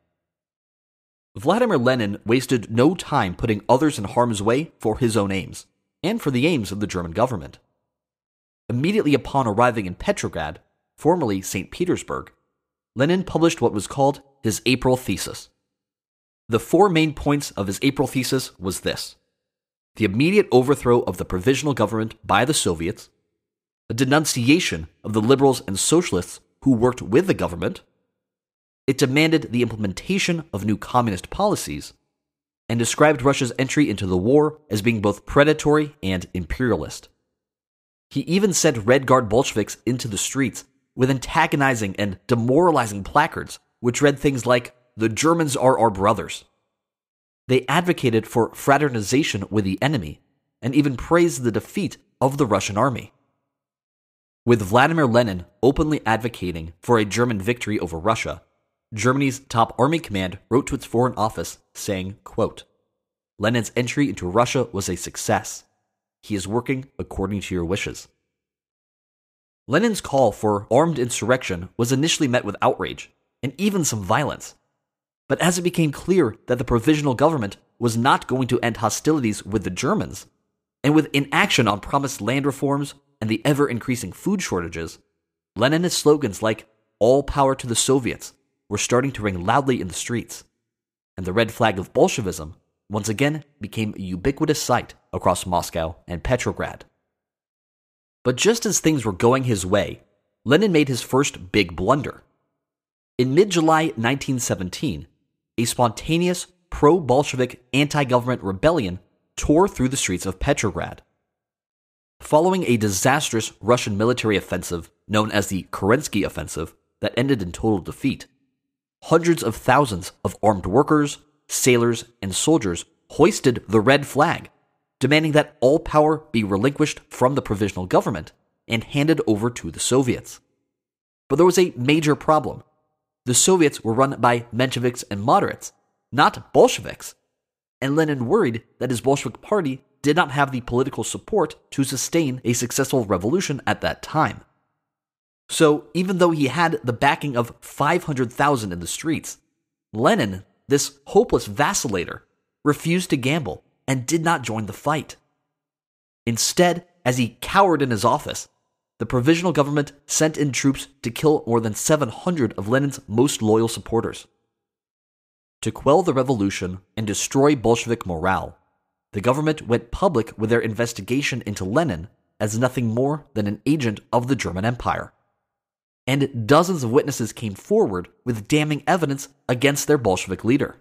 Vladimir Lenin wasted no time putting others in harm's way for his own aims, and for the aims of the German government. Immediately upon arriving in Petrograd, formerly St. Petersburg, Lenin published what was called his April Thesis. The four main points of his April Thesis was this the immediate overthrow of the provisional government by the Soviets, a denunciation of the liberals and socialists who worked with the government. It demanded the implementation of new communist policies and described Russia's entry into the war as being both predatory and imperialist. He even sent Red Guard Bolsheviks into the streets with antagonizing and demoralizing placards, which read things like, The Germans are our brothers, they advocated for fraternization with the enemy and even praised the defeat of the Russian army. With Vladimir Lenin openly advocating for a German victory over Russia, Germany's top army command wrote to its foreign office saying, quote, Lenin's entry into Russia was a success. He is working according to your wishes. Lenin's call for armed insurrection was initially met with outrage and even some violence. But as it became clear that the provisional government was not going to end hostilities with the Germans, and with inaction on promised land reforms and the ever increasing food shortages, Leninist slogans like all power to the Soviets were starting to ring loudly in the streets. And the red flag of Bolshevism once again became a ubiquitous sight across Moscow and Petrograd. But just as things were going his way, Lenin made his first big blunder. In mid July 1917, a spontaneous pro Bolshevik anti government rebellion tore through the streets of Petrograd. Following a disastrous Russian military offensive known as the Kerensky Offensive that ended in total defeat, hundreds of thousands of armed workers, sailors, and soldiers hoisted the red flag, demanding that all power be relinquished from the provisional government and handed over to the Soviets. But there was a major problem. The Soviets were run by Mensheviks and moderates, not Bolsheviks, and Lenin worried that his Bolshevik party did not have the political support to sustain a successful revolution at that time. So, even though he had the backing of 500,000 in the streets, Lenin, this hopeless vacillator, refused to gamble and did not join the fight. Instead, as he cowered in his office, the provisional government sent in troops to kill more than 700 of Lenin's most loyal supporters. To quell the revolution and destroy Bolshevik morale, the government went public with their investigation into Lenin as nothing more than an agent of the German Empire. And dozens of witnesses came forward with damning evidence against their Bolshevik leader.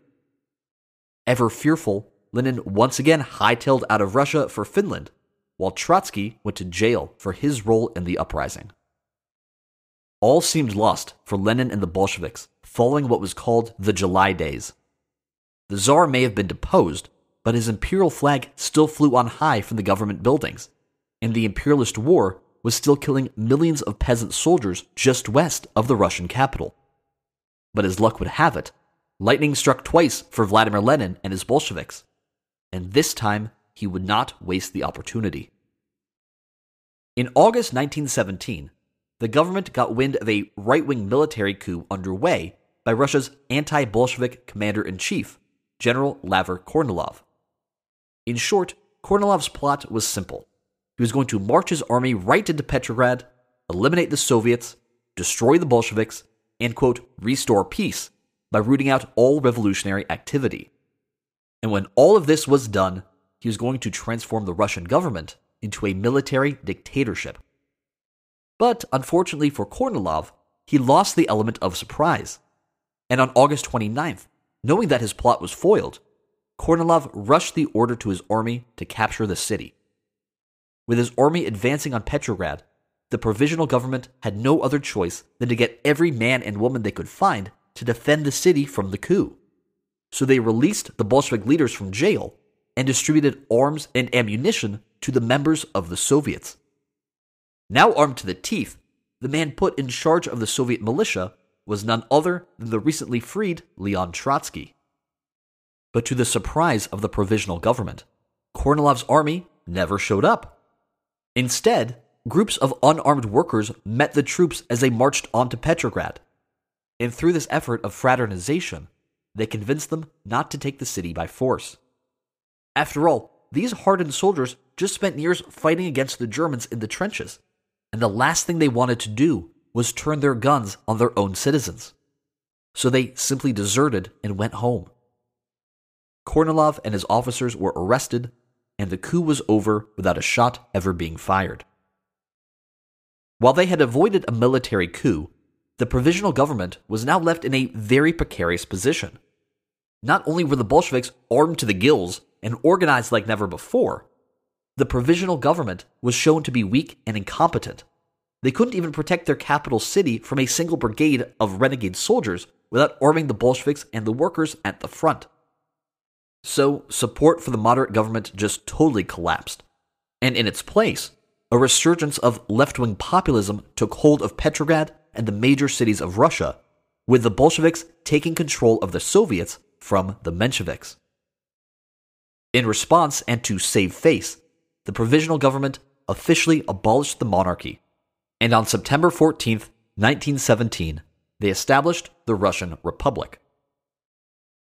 Ever fearful, Lenin once again hightailed out of Russia for Finland, while Trotsky went to jail for his role in the uprising. All seemed lost for Lenin and the Bolsheviks following what was called the July Days. The Tsar may have been deposed, but his imperial flag still flew on high from the government buildings, and the imperialist war was still killing millions of peasant soldiers just west of the Russian capital. But as luck would have it, lightning struck twice for Vladimir Lenin and his Bolsheviks, and this time he would not waste the opportunity. In August 1917, the government got wind of a right wing military coup underway by Russia's anti Bolshevik commander in chief, General Lavr Kornilov. In short, Kornilov's plot was simple. He was going to march his army right into Petrograd, eliminate the Soviets, destroy the Bolsheviks, and, quote, restore peace by rooting out all revolutionary activity. And when all of this was done, he was going to transform the Russian government into a military dictatorship. But unfortunately for Kornilov, he lost the element of surprise. And on August 29th, knowing that his plot was foiled, Kornilov rushed the order to his army to capture the city. With his army advancing on Petrograd, the provisional government had no other choice than to get every man and woman they could find to defend the city from the coup. So they released the Bolshevik leaders from jail and distributed arms and ammunition to the members of the Soviets. Now armed to the teeth, the man put in charge of the Soviet militia was none other than the recently freed Leon Trotsky. But to the surprise of the provisional government, Kornilov's army never showed up. Instead, groups of unarmed workers met the troops as they marched on to Petrograd. And through this effort of fraternization, they convinced them not to take the city by force. After all, these hardened soldiers just spent years fighting against the Germans in the trenches, and the last thing they wanted to do was turn their guns on their own citizens. So they simply deserted and went home. Kornilov and his officers were arrested, and the coup was over without a shot ever being fired. While they had avoided a military coup, the provisional government was now left in a very precarious position. Not only were the Bolsheviks armed to the gills and organized like never before, the provisional government was shown to be weak and incompetent. They couldn't even protect their capital city from a single brigade of renegade soldiers without arming the Bolsheviks and the workers at the front. So, support for the moderate government just totally collapsed. And in its place, a resurgence of left wing populism took hold of Petrograd and the major cities of Russia, with the Bolsheviks taking control of the Soviets from the Mensheviks. In response and to save face, the provisional government officially abolished the monarchy, and on September 14, 1917, they established the Russian Republic.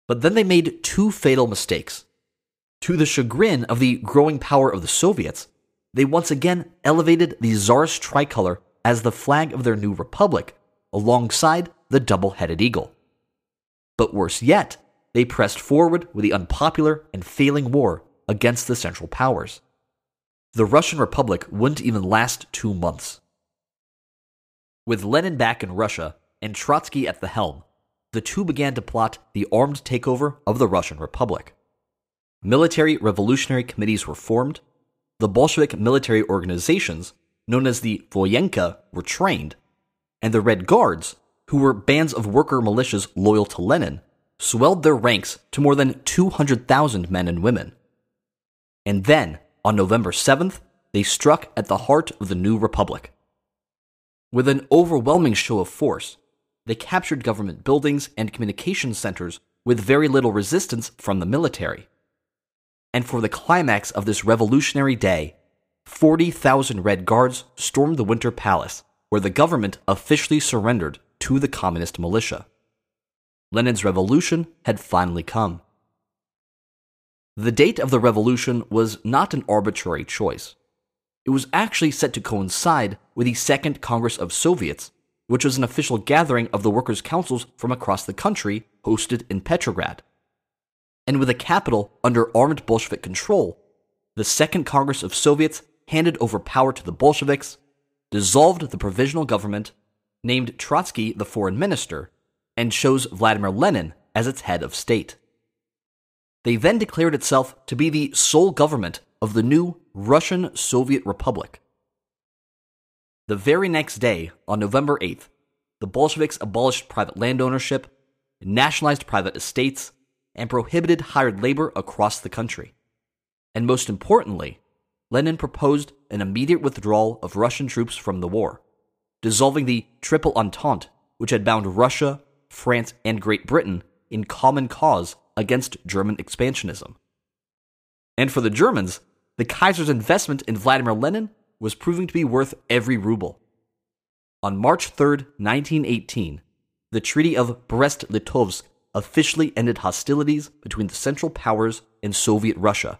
But then they made two fatal mistakes. To the chagrin of the growing power of the Soviets, they once again elevated the Tsarist tricolor as the flag of their new republic, alongside the double headed eagle. But worse yet, they pressed forward with the unpopular and failing war against the Central Powers. The Russian Republic wouldn't even last two months. With Lenin back in Russia and Trotsky at the helm, the two began to plot the armed takeover of the Russian Republic. Military revolutionary committees were formed, the Bolshevik military organizations, known as the Voyenka, were trained, and the Red Guards, who were bands of worker militias loyal to Lenin, swelled their ranks to more than 200,000 men and women. And then, on November 7th, they struck at the heart of the new republic. With an overwhelming show of force, they captured government buildings and communication centers with very little resistance from the military. And for the climax of this revolutionary day, 40,000 Red Guards stormed the Winter Palace, where the government officially surrendered to the communist militia. Lenin's revolution had finally come. The date of the revolution was not an arbitrary choice. It was actually set to coincide with the Second Congress of Soviets, which was an official gathering of the workers' councils from across the country hosted in Petrograd. And with the capital under armed Bolshevik control, the Second Congress of Soviets handed over power to the Bolsheviks, dissolved the provisional government, named Trotsky the foreign minister, and chose Vladimir Lenin as its head of state. They then declared itself to be the sole government of the new Russian Soviet Republic. The very next day, on November 8th, the Bolsheviks abolished private land ownership, nationalized private estates, and prohibited hired labor across the country. And most importantly, Lenin proposed an immediate withdrawal of Russian troops from the war, dissolving the Triple Entente, which had bound Russia, France, and Great Britain in common cause against German expansionism. And for the Germans, the Kaiser's investment in Vladimir Lenin was proving to be worth every ruble. On March 3, 1918, the Treaty of Brest Litovsk officially ended hostilities between the Central Powers and Soviet Russia,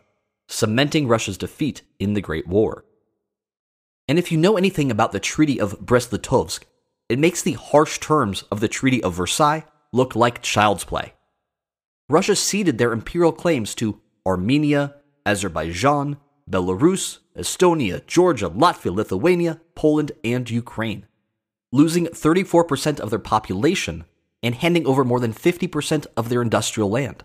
cementing Russia's defeat in the Great War. And if you know anything about the Treaty of Brest Litovsk, it makes the harsh terms of the Treaty of Versailles look like child's play. Russia ceded their imperial claims to Armenia, Azerbaijan, Belarus, Estonia, Georgia, Latvia, Lithuania, Poland, and Ukraine, losing 34% of their population and handing over more than 50% of their industrial land.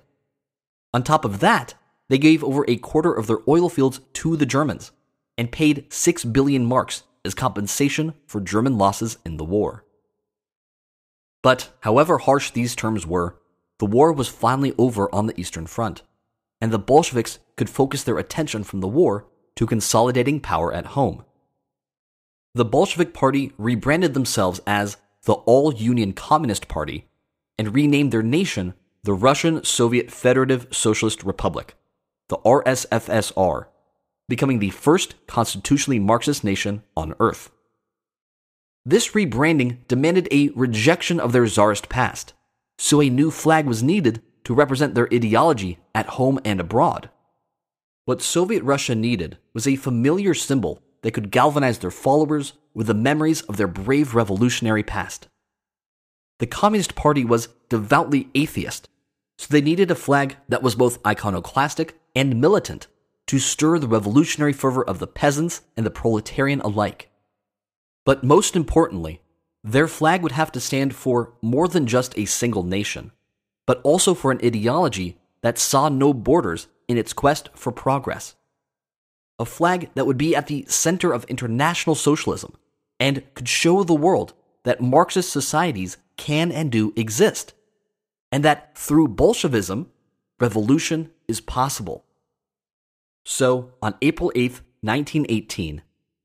On top of that, they gave over a quarter of their oil fields to the Germans and paid 6 billion marks as compensation for German losses in the war. But however harsh these terms were, the war was finally over on the Eastern Front, and the Bolsheviks could focus their attention from the war to consolidating power at home. The Bolshevik Party rebranded themselves as the All Union Communist Party and renamed their nation the Russian Soviet Federative Socialist Republic, the RSFSR, becoming the first constitutionally Marxist nation on Earth. This rebranding demanded a rejection of their czarist past so a new flag was needed to represent their ideology at home and abroad. What Soviet Russia needed was a familiar symbol that could galvanize their followers with the memories of their brave revolutionary past. The Communist Party was devoutly atheist, so they needed a flag that was both iconoclastic and militant to stir the revolutionary fervor of the peasants and the proletarian alike. But most importantly, their flag would have to stand for more than just a single nation, but also for an ideology that saw no borders in its quest for progress. A flag that would be at the center of international socialism and could show the world that Marxist societies can and do exist, and that through Bolshevism, revolution is possible. So, on April 8, 1918,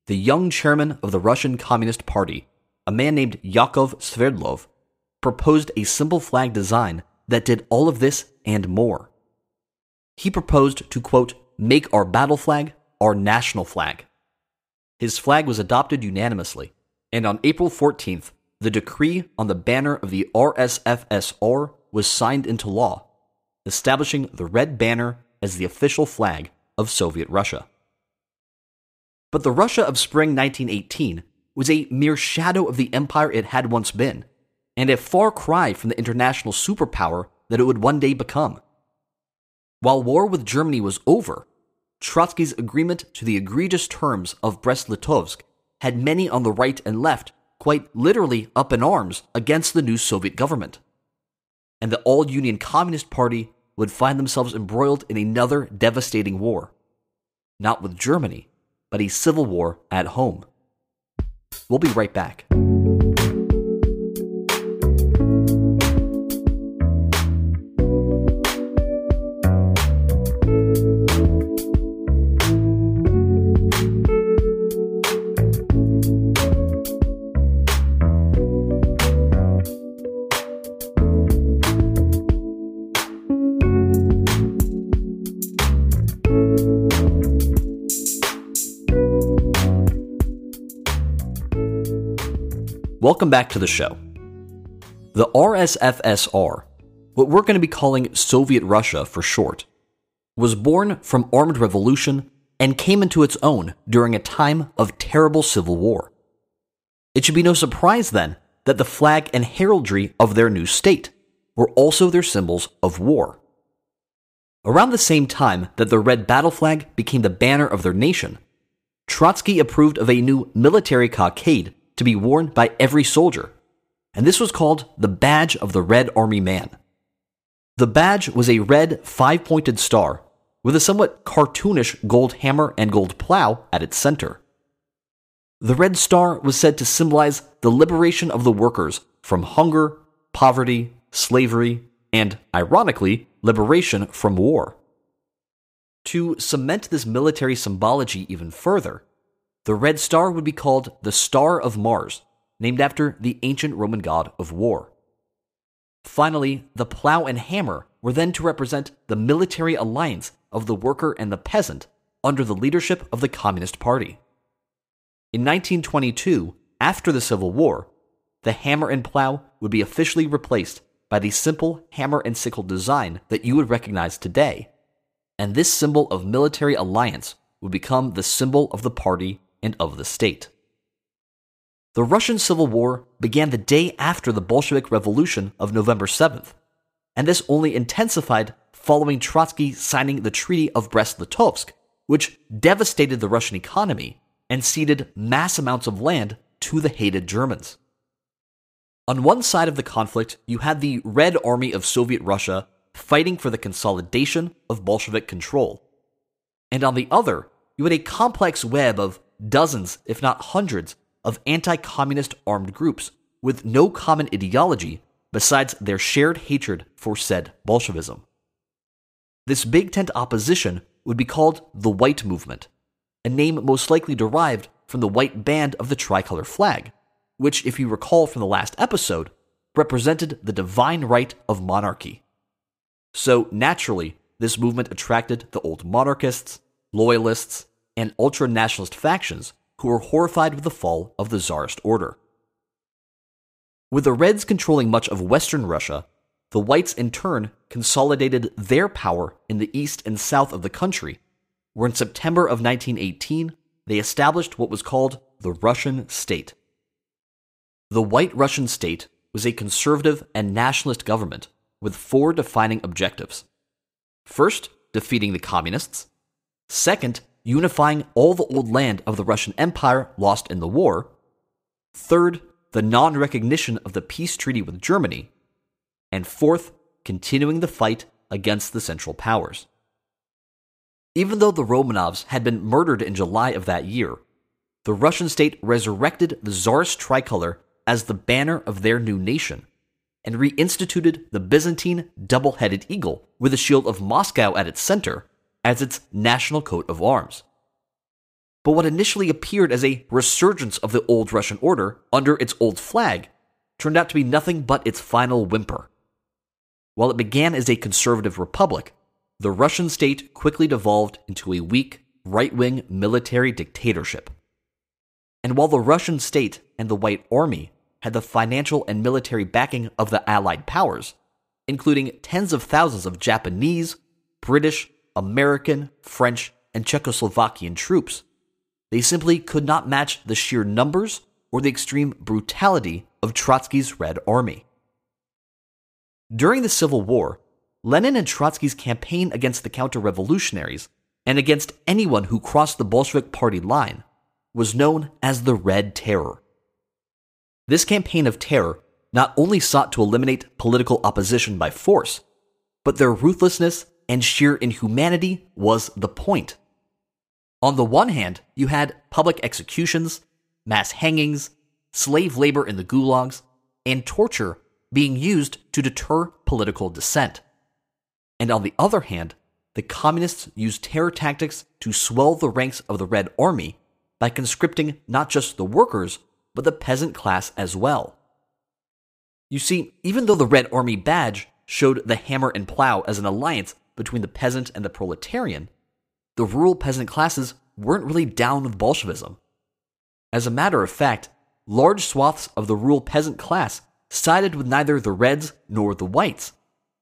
the young chairman of the Russian Communist Party a man named Yakov Sverdlov proposed a simple flag design that did all of this and more. He proposed to, quote, make our battle flag our national flag. His flag was adopted unanimously, and on April 14th, the decree on the banner of the RSFSR was signed into law, establishing the red banner as the official flag of Soviet Russia. But the Russia of spring 1918 was a mere shadow of the empire it had once been, and a far cry from the international superpower that it would one day become. While war with Germany was over, Trotsky's agreement to the egregious terms of Brest Litovsk had many on the right and left quite literally up in arms against the new Soviet government. And the All Union Communist Party would find themselves embroiled in another devastating war. Not with Germany, but a civil war at home. We'll be right back. Welcome back to the show. The RSFSR, what we're going to be calling Soviet Russia for short, was born from armed revolution and came into its own during a time of terrible civil war. It should be no surprise then that the flag and heraldry of their new state were also their symbols of war. Around the same time that the red battle flag became the banner of their nation, Trotsky approved of a new military cockade to be worn by every soldier, and this was called the Badge of the Red Army Man. The badge was a red five pointed star with a somewhat cartoonish gold hammer and gold plow at its center. The red star was said to symbolize the liberation of the workers from hunger, poverty, slavery, and, ironically, liberation from war. To cement this military symbology even further, the red star would be called the Star of Mars, named after the ancient Roman god of war. Finally, the plow and hammer were then to represent the military alliance of the worker and the peasant under the leadership of the Communist Party. In 1922, after the Civil War, the hammer and plow would be officially replaced by the simple hammer and sickle design that you would recognize today, and this symbol of military alliance would become the symbol of the party and of the state. The Russian Civil War began the day after the Bolshevik Revolution of November 7th, and this only intensified following Trotsky signing the Treaty of Brest Litovsk, which devastated the Russian economy and ceded mass amounts of land to the hated Germans. On one side of the conflict, you had the Red Army of Soviet Russia fighting for the consolidation of Bolshevik control. And on the other, you had a complex web of dozens, if not hundreds, of anti communist armed groups with no common ideology besides their shared hatred for said Bolshevism. This big tent opposition would be called the White Movement, a name most likely derived from the white band of the tricolor flag, which, if you recall from the last episode, represented the divine right of monarchy. So, naturally, this movement attracted the old monarchists, loyalists, and ultra nationalist factions who were horrified with the fall of the Tsarist order. With the Reds controlling much of Western Russia, the Whites in turn consolidated their power in the east and south of the country, where in September of 1918 they established what was called the Russian state. The White Russian state was a conservative and nationalist government with four defining objectives. First, defeating the communists. Second, unifying all the old land of the Russian Empire lost in the war. Third, the non recognition of the peace treaty with Germany. And fourth, continuing the fight against the Central Powers. Even though the Romanovs had been murdered in July of that year, the Russian state resurrected the Tsarist tricolor as the banner of their new nation and reinstituted the Byzantine double headed eagle with the shield of Moscow at its center as its national coat of arms. But what initially appeared as a resurgence of the old Russian order under its old flag turned out to be nothing but its final whimper. While it began as a conservative republic, the Russian state quickly devolved into a weak, right wing military dictatorship. And while the Russian state and the White Army had the financial and military backing of the Allied powers, including tens of thousands of Japanese, British, American, French, and Czechoslovakian troops. They simply could not match the sheer numbers or the extreme brutality of Trotsky's Red Army. During the Civil War, Lenin and Trotsky's campaign against the counter revolutionaries and against anyone who crossed the Bolshevik party line was known as the Red Terror. This campaign of terror not only sought to eliminate political opposition by force, but their ruthlessness and sheer inhumanity was the point. On the one hand, you had public executions, mass hangings, slave labor in the gulags, and torture being used to deter political dissent. And on the other hand, the communists used terror tactics to swell the ranks of the Red Army by conscripting not just the workers, but the peasant class as well. You see, even though the Red Army badge showed the hammer and plow as an alliance between the peasant and the proletarian, the rural peasant classes weren't really down with Bolshevism. As a matter of fact, large swaths of the rural peasant class sided with neither the Reds nor the Whites,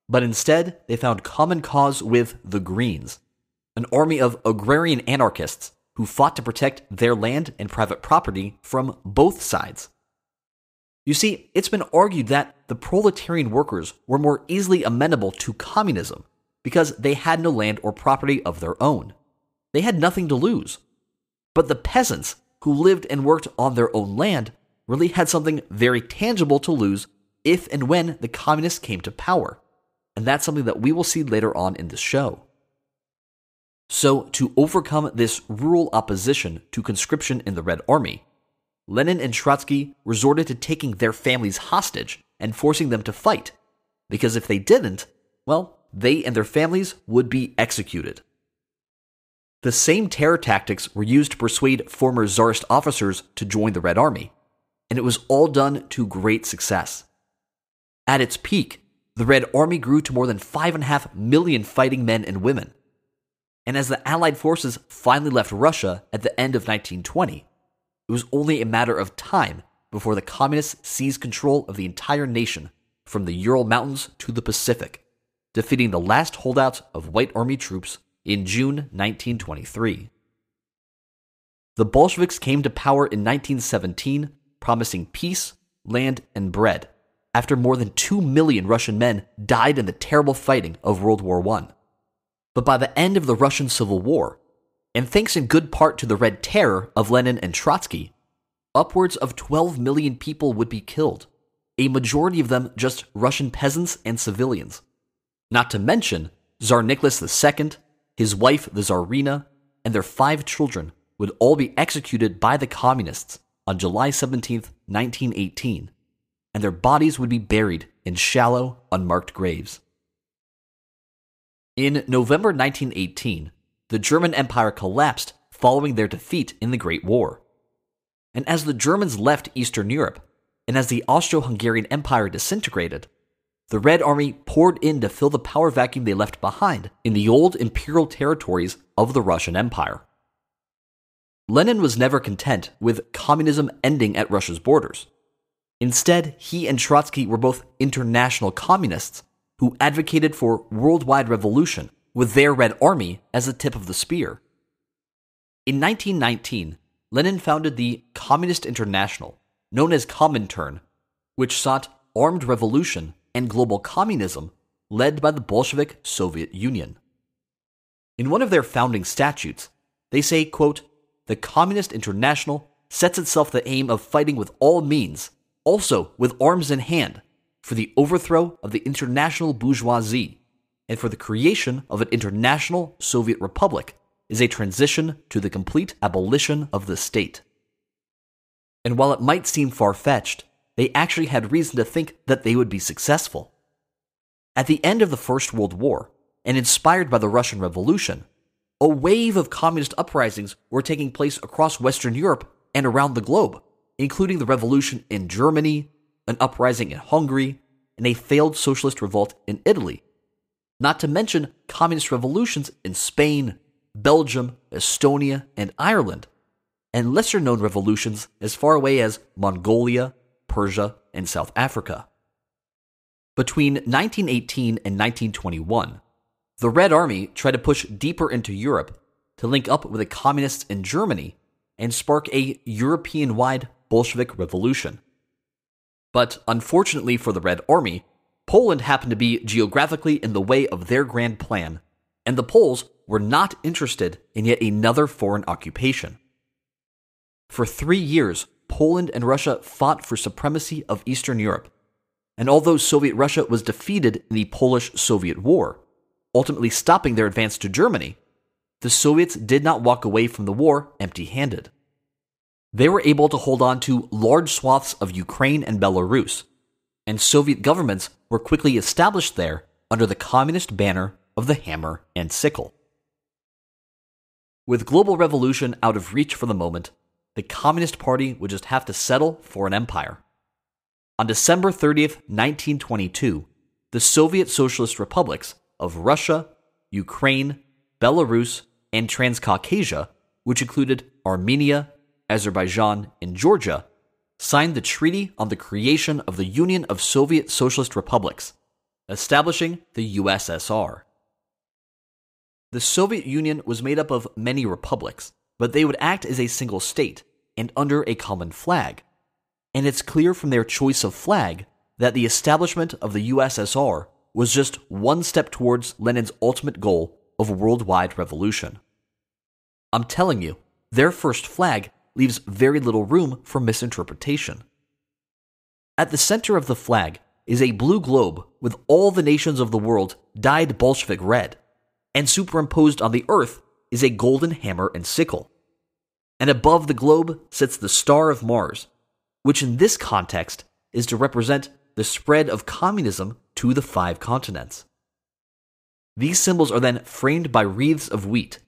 but instead they found common cause with the Greens, an army of agrarian anarchists who fought to protect their land and private property from both sides. You see, it's been argued that the proletarian workers were more easily amenable to communism because they had no land or property of their own. They had nothing to lose. But the peasants who lived and worked on their own land really had something very tangible to lose if and when the communists came to power. And that's something that we will see later on in the show. So, to overcome this rural opposition to conscription in the Red Army, Lenin and Trotsky resorted to taking their families hostage and forcing them to fight, because if they didn't, well, they and their families would be executed. The same terror tactics were used to persuade former Tsarist officers to join the Red Army, and it was all done to great success. At its peak, the Red Army grew to more than 5.5 million fighting men and women. And as the Allied forces finally left Russia at the end of 1920, it was only a matter of time before the communists seized control of the entire nation from the Ural Mountains to the Pacific, defeating the last holdouts of White Army troops in June 1923. The Bolsheviks came to power in 1917 promising peace, land, and bread, after more than 2 million Russian men died in the terrible fighting of World War I. But by the end of the Russian Civil War, and thanks in good part to the Red Terror of Lenin and Trotsky, upwards of 12 million people would be killed, a majority of them just Russian peasants and civilians. Not to mention, Tsar Nicholas II, his wife the Tsarina, and their five children would all be executed by the communists on July 17, 1918, and their bodies would be buried in shallow, unmarked graves. In November 1918, the German Empire collapsed following their defeat in the Great War. And as the Germans left Eastern Europe, and as the Austro Hungarian Empire disintegrated, the Red Army poured in to fill the power vacuum they left behind in the old imperial territories of the Russian Empire. Lenin was never content with communism ending at Russia's borders. Instead, he and Trotsky were both international communists who advocated for worldwide revolution with their Red Army as the tip of the spear. In 1919, Lenin founded the Communist International, known as Comintern, which sought armed revolution and global communism led by the Bolshevik Soviet Union. In one of their founding statutes, they say, quote, the Communist International sets itself the aim of fighting with all means, also with arms in hand, for the overthrow of the international bourgeoisie and for the creation of an international Soviet republic is a transition to the complete abolition of the state. And while it might seem far fetched, they actually had reason to think that they would be successful. At the end of the First World War, and inspired by the Russian Revolution, a wave of communist uprisings were taking place across Western Europe and around the globe, including the revolution in Germany, an uprising in Hungary, and a failed socialist revolt in Italy. Not to mention communist revolutions in Spain, Belgium, Estonia, and Ireland, and lesser known revolutions as far away as Mongolia, Persia, and South Africa. Between 1918 and 1921, the Red Army tried to push deeper into Europe to link up with the communists in Germany and spark a European wide Bolshevik revolution. But unfortunately for the Red Army, Poland happened to be geographically in the way of their grand plan, and the Poles were not interested in yet another foreign occupation. For three years, Poland and Russia fought for supremacy of Eastern Europe, and although Soviet Russia was defeated in the Polish Soviet War, ultimately stopping their advance to Germany, the Soviets did not walk away from the war empty handed. They were able to hold on to large swaths of Ukraine and Belarus, and Soviet governments were quickly established there under the communist banner of the hammer and sickle. With global revolution out of reach for the moment, the Communist Party would just have to settle for an empire. On December 30th, 1922, the Soviet Socialist republics of Russia, Ukraine, Belarus, and Transcaucasia, which included Armenia, Azerbaijan, and Georgia, signed the Treaty on the Creation of the Union of Soviet Socialist Republics, establishing the USSR. The Soviet Union was made up of many republics, but they would act as a single state and under a common flag. And it's clear from their choice of flag that the establishment of the USSR was just one step towards Lenin's ultimate goal of worldwide revolution. I'm telling you, their first flag leaves very little room for misinterpretation. At the center of the flag is a blue globe with all the nations of the world dyed Bolshevik red, and superimposed on the earth is a golden hammer and sickle. And above the globe sits the star of Mars, which in this context is to represent the spread of communism to the five continents. These symbols are then framed by wreaths of wheat,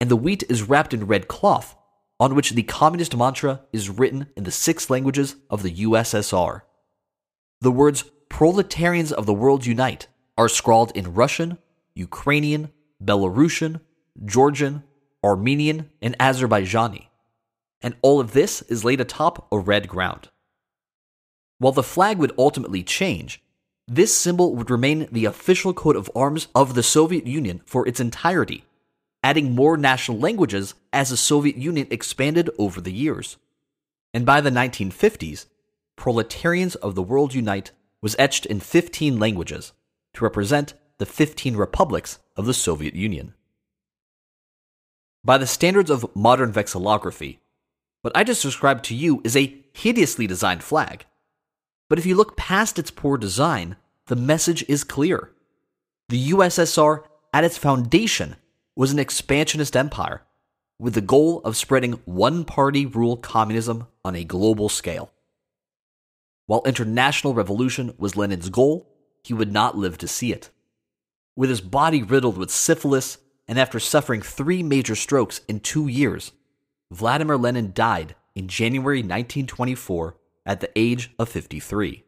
and the wheat is wrapped in red cloth, on which the communist mantra is written in the six languages of the USSR. The words proletarians of the world unite are scrawled in Russian, Ukrainian, Belarusian, Georgian, Armenian, and Azerbaijani. And all of this is laid atop a red ground. While the flag would ultimately change, this symbol would remain the official coat of arms of the Soviet Union for its entirety, adding more national languages as the Soviet Union expanded over the years. And by the 1950s, Proletarians of the World Unite was etched in 15 languages to represent the 15 republics of the Soviet Union. By the standards of modern vexillography, what I just described to you is a hideously designed flag. But if you look past its poor design, the message is clear. The USSR, at its foundation, was an expansionist empire with the goal of spreading one party rule communism on a global scale. While international revolution was Lenin's goal, he would not live to see it. With his body riddled with syphilis and after suffering three major strokes in two years, Vladimir Lenin died in January 1924 at the age of 53.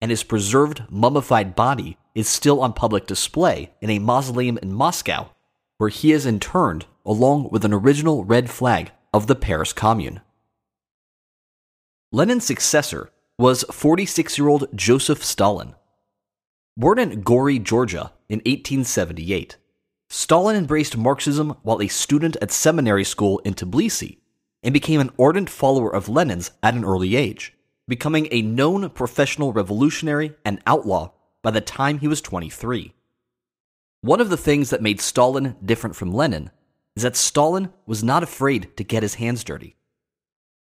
And his preserved mummified body is still on public display in a mausoleum in Moscow, where he is interned along with an original red flag of the Paris Commune. Lenin's successor was 46 year old Joseph Stalin. Born in Gori, Georgia in 1878, Stalin embraced Marxism while a student at seminary school in Tbilisi and became an ardent follower of Lenin's at an early age, becoming a known professional revolutionary and outlaw by the time he was 23. One of the things that made Stalin different from Lenin is that Stalin was not afraid to get his hands dirty.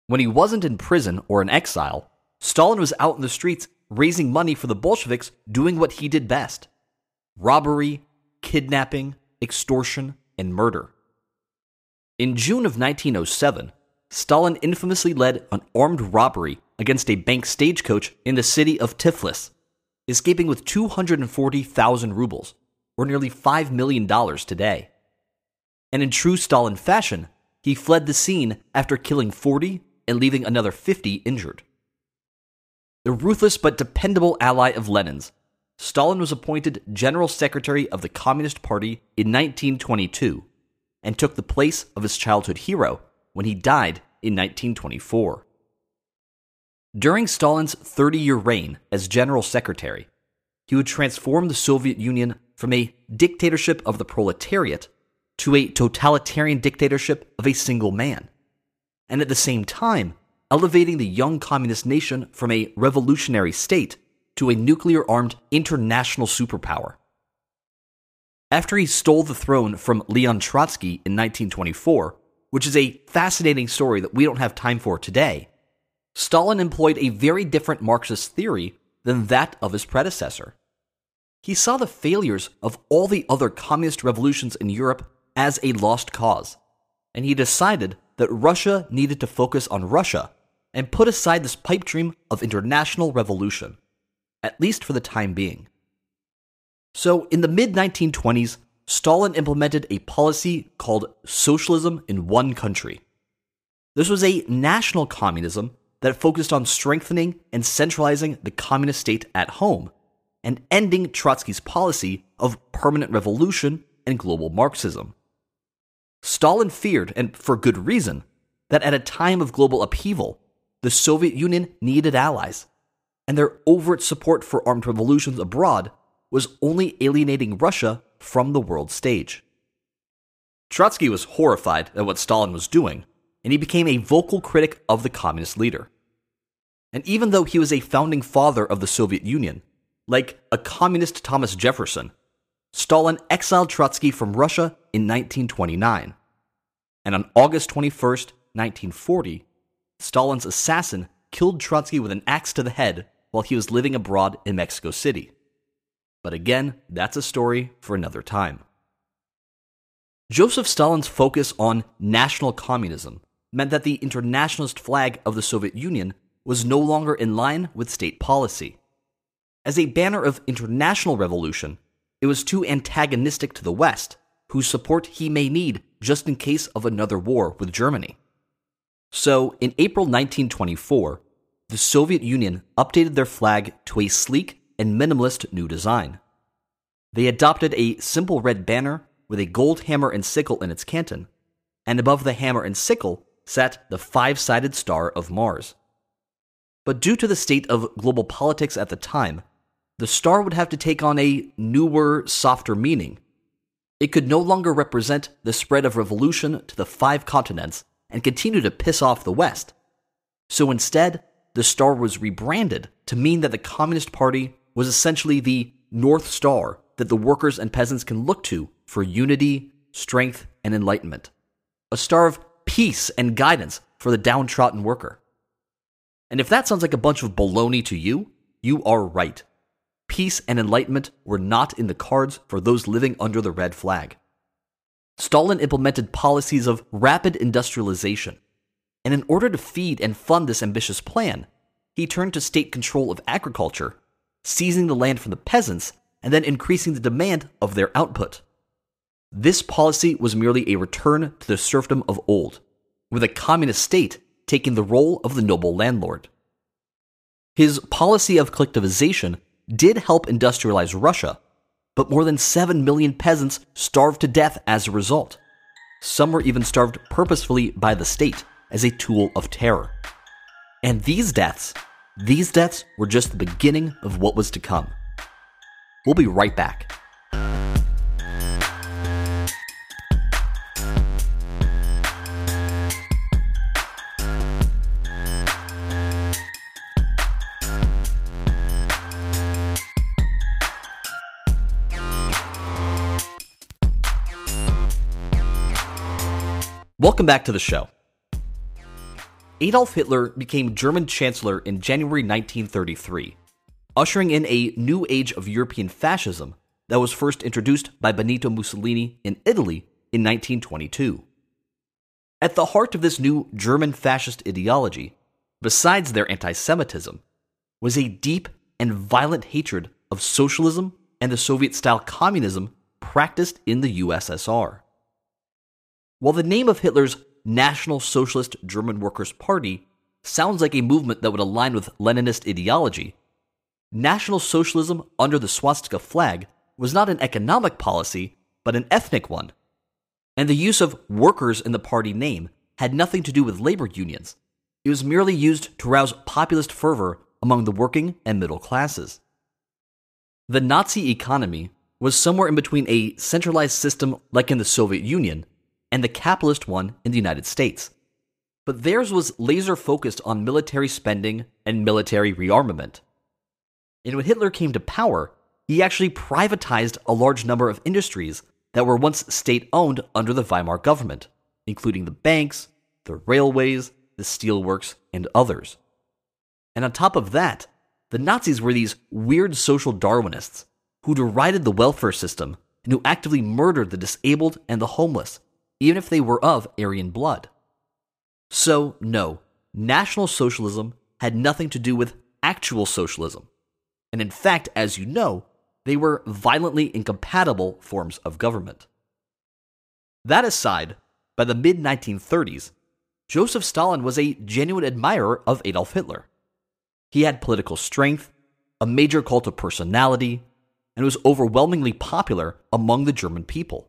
When he wasn't in prison or in exile, Stalin was out in the streets raising money for the Bolsheviks doing what he did best robbery, kidnapping, extortion, and murder. In June of 1907, Stalin infamously led an armed robbery against a bank stagecoach in the city of Tiflis, escaping with 240,000 rubles, or nearly $5 million today. And in true Stalin fashion, he fled the scene after killing 40 and leaving another 50 injured. The ruthless but dependable ally of Lenin's, Stalin was appointed General Secretary of the Communist Party in 1922 and took the place of his childhood hero when he died in 1924. During Stalin's 30 year reign as General Secretary, he would transform the Soviet Union from a dictatorship of the proletariat to a totalitarian dictatorship of a single man. And at the same time, elevating the young communist nation from a revolutionary state to a nuclear armed international superpower. After he stole the throne from Leon Trotsky in 1924, which is a fascinating story that we don't have time for today, Stalin employed a very different Marxist theory than that of his predecessor. He saw the failures of all the other communist revolutions in Europe as a lost cause, and he decided that Russia needed to focus on Russia and put aside this pipe dream of international revolution, at least for the time being. So, in the mid 1920s, Stalin implemented a policy called socialism in one country. This was a national communism that focused on strengthening and centralizing the communist state at home and ending Trotsky's policy of permanent revolution and global Marxism. Stalin feared, and for good reason, that at a time of global upheaval, the Soviet Union needed allies, and their overt support for armed revolutions abroad was only alienating Russia from the world stage. Trotsky was horrified at what Stalin was doing, and he became a vocal critic of the communist leader. And even though he was a founding father of the Soviet Union, like a communist Thomas Jefferson, Stalin exiled Trotsky from Russia in 1929. And on August 21, 1940, Stalin's assassin killed Trotsky with an axe to the head while he was living abroad in Mexico City. But again, that's a story for another time. Joseph Stalin's focus on national communism meant that the internationalist flag of the Soviet Union was no longer in line with state policy. As a banner of international revolution, it was too antagonistic to the West, whose support he may need just in case of another war with Germany. So, in April 1924, the Soviet Union updated their flag to a sleek and minimalist new design. They adopted a simple red banner with a gold hammer and sickle in its canton, and above the hammer and sickle sat the five sided star of Mars. But due to the state of global politics at the time, the star would have to take on a newer, softer meaning. It could no longer represent the spread of revolution to the five continents and continue to piss off the West. So instead, the star was rebranded to mean that the Communist Party was essentially the North Star that the workers and peasants can look to for unity, strength, and enlightenment. A star of peace and guidance for the downtrodden worker. And if that sounds like a bunch of baloney to you, you are right. Peace and enlightenment were not in the cards for those living under the red flag. Stalin implemented policies of rapid industrialization. And in order to feed and fund this ambitious plan, he turned to state control of agriculture, seizing the land from the peasants and then increasing the demand of their output. This policy was merely a return to the serfdom of old, with a communist state taking the role of the noble landlord. His policy of collectivization did help industrialize Russia, but more than 7 million peasants starved to death as a result. Some were even starved purposefully by the state as a tool of terror. And these deaths, these deaths were just the beginning of what was to come. We'll be right back. Welcome back to the show. Adolf Hitler became German Chancellor in January 1933, ushering in a new age of European fascism that was first introduced by Benito Mussolini in Italy in 1922. At the heart of this new German fascist ideology, besides their anti Semitism, was a deep and violent hatred of socialism and the Soviet style communism practiced in the USSR. While the name of Hitler's National Socialist German Workers' Party sounds like a movement that would align with Leninist ideology, National Socialism under the swastika flag was not an economic policy, but an ethnic one. And the use of workers in the party name had nothing to do with labor unions. It was merely used to rouse populist fervor among the working and middle classes. The Nazi economy was somewhere in between a centralized system like in the Soviet Union and the capitalist one in the United States. But theirs was laser focused on military spending and military rearmament. And when Hitler came to power, he actually privatized a large number of industries that were once state owned under the Weimar government, including the banks, the railways, the steelworks, and others. And on top of that, the Nazis were these weird social Darwinists who derided the welfare system and who actively murdered the disabled and the homeless, even if they were of Aryan blood. So, no, National Socialism had nothing to do with actual socialism. And in fact, as you know, they were violently incompatible forms of government. That aside, by the mid 1930s, Joseph Stalin was a genuine admirer of Adolf Hitler. He had political strength, a major cult of personality, and was overwhelmingly popular among the German people.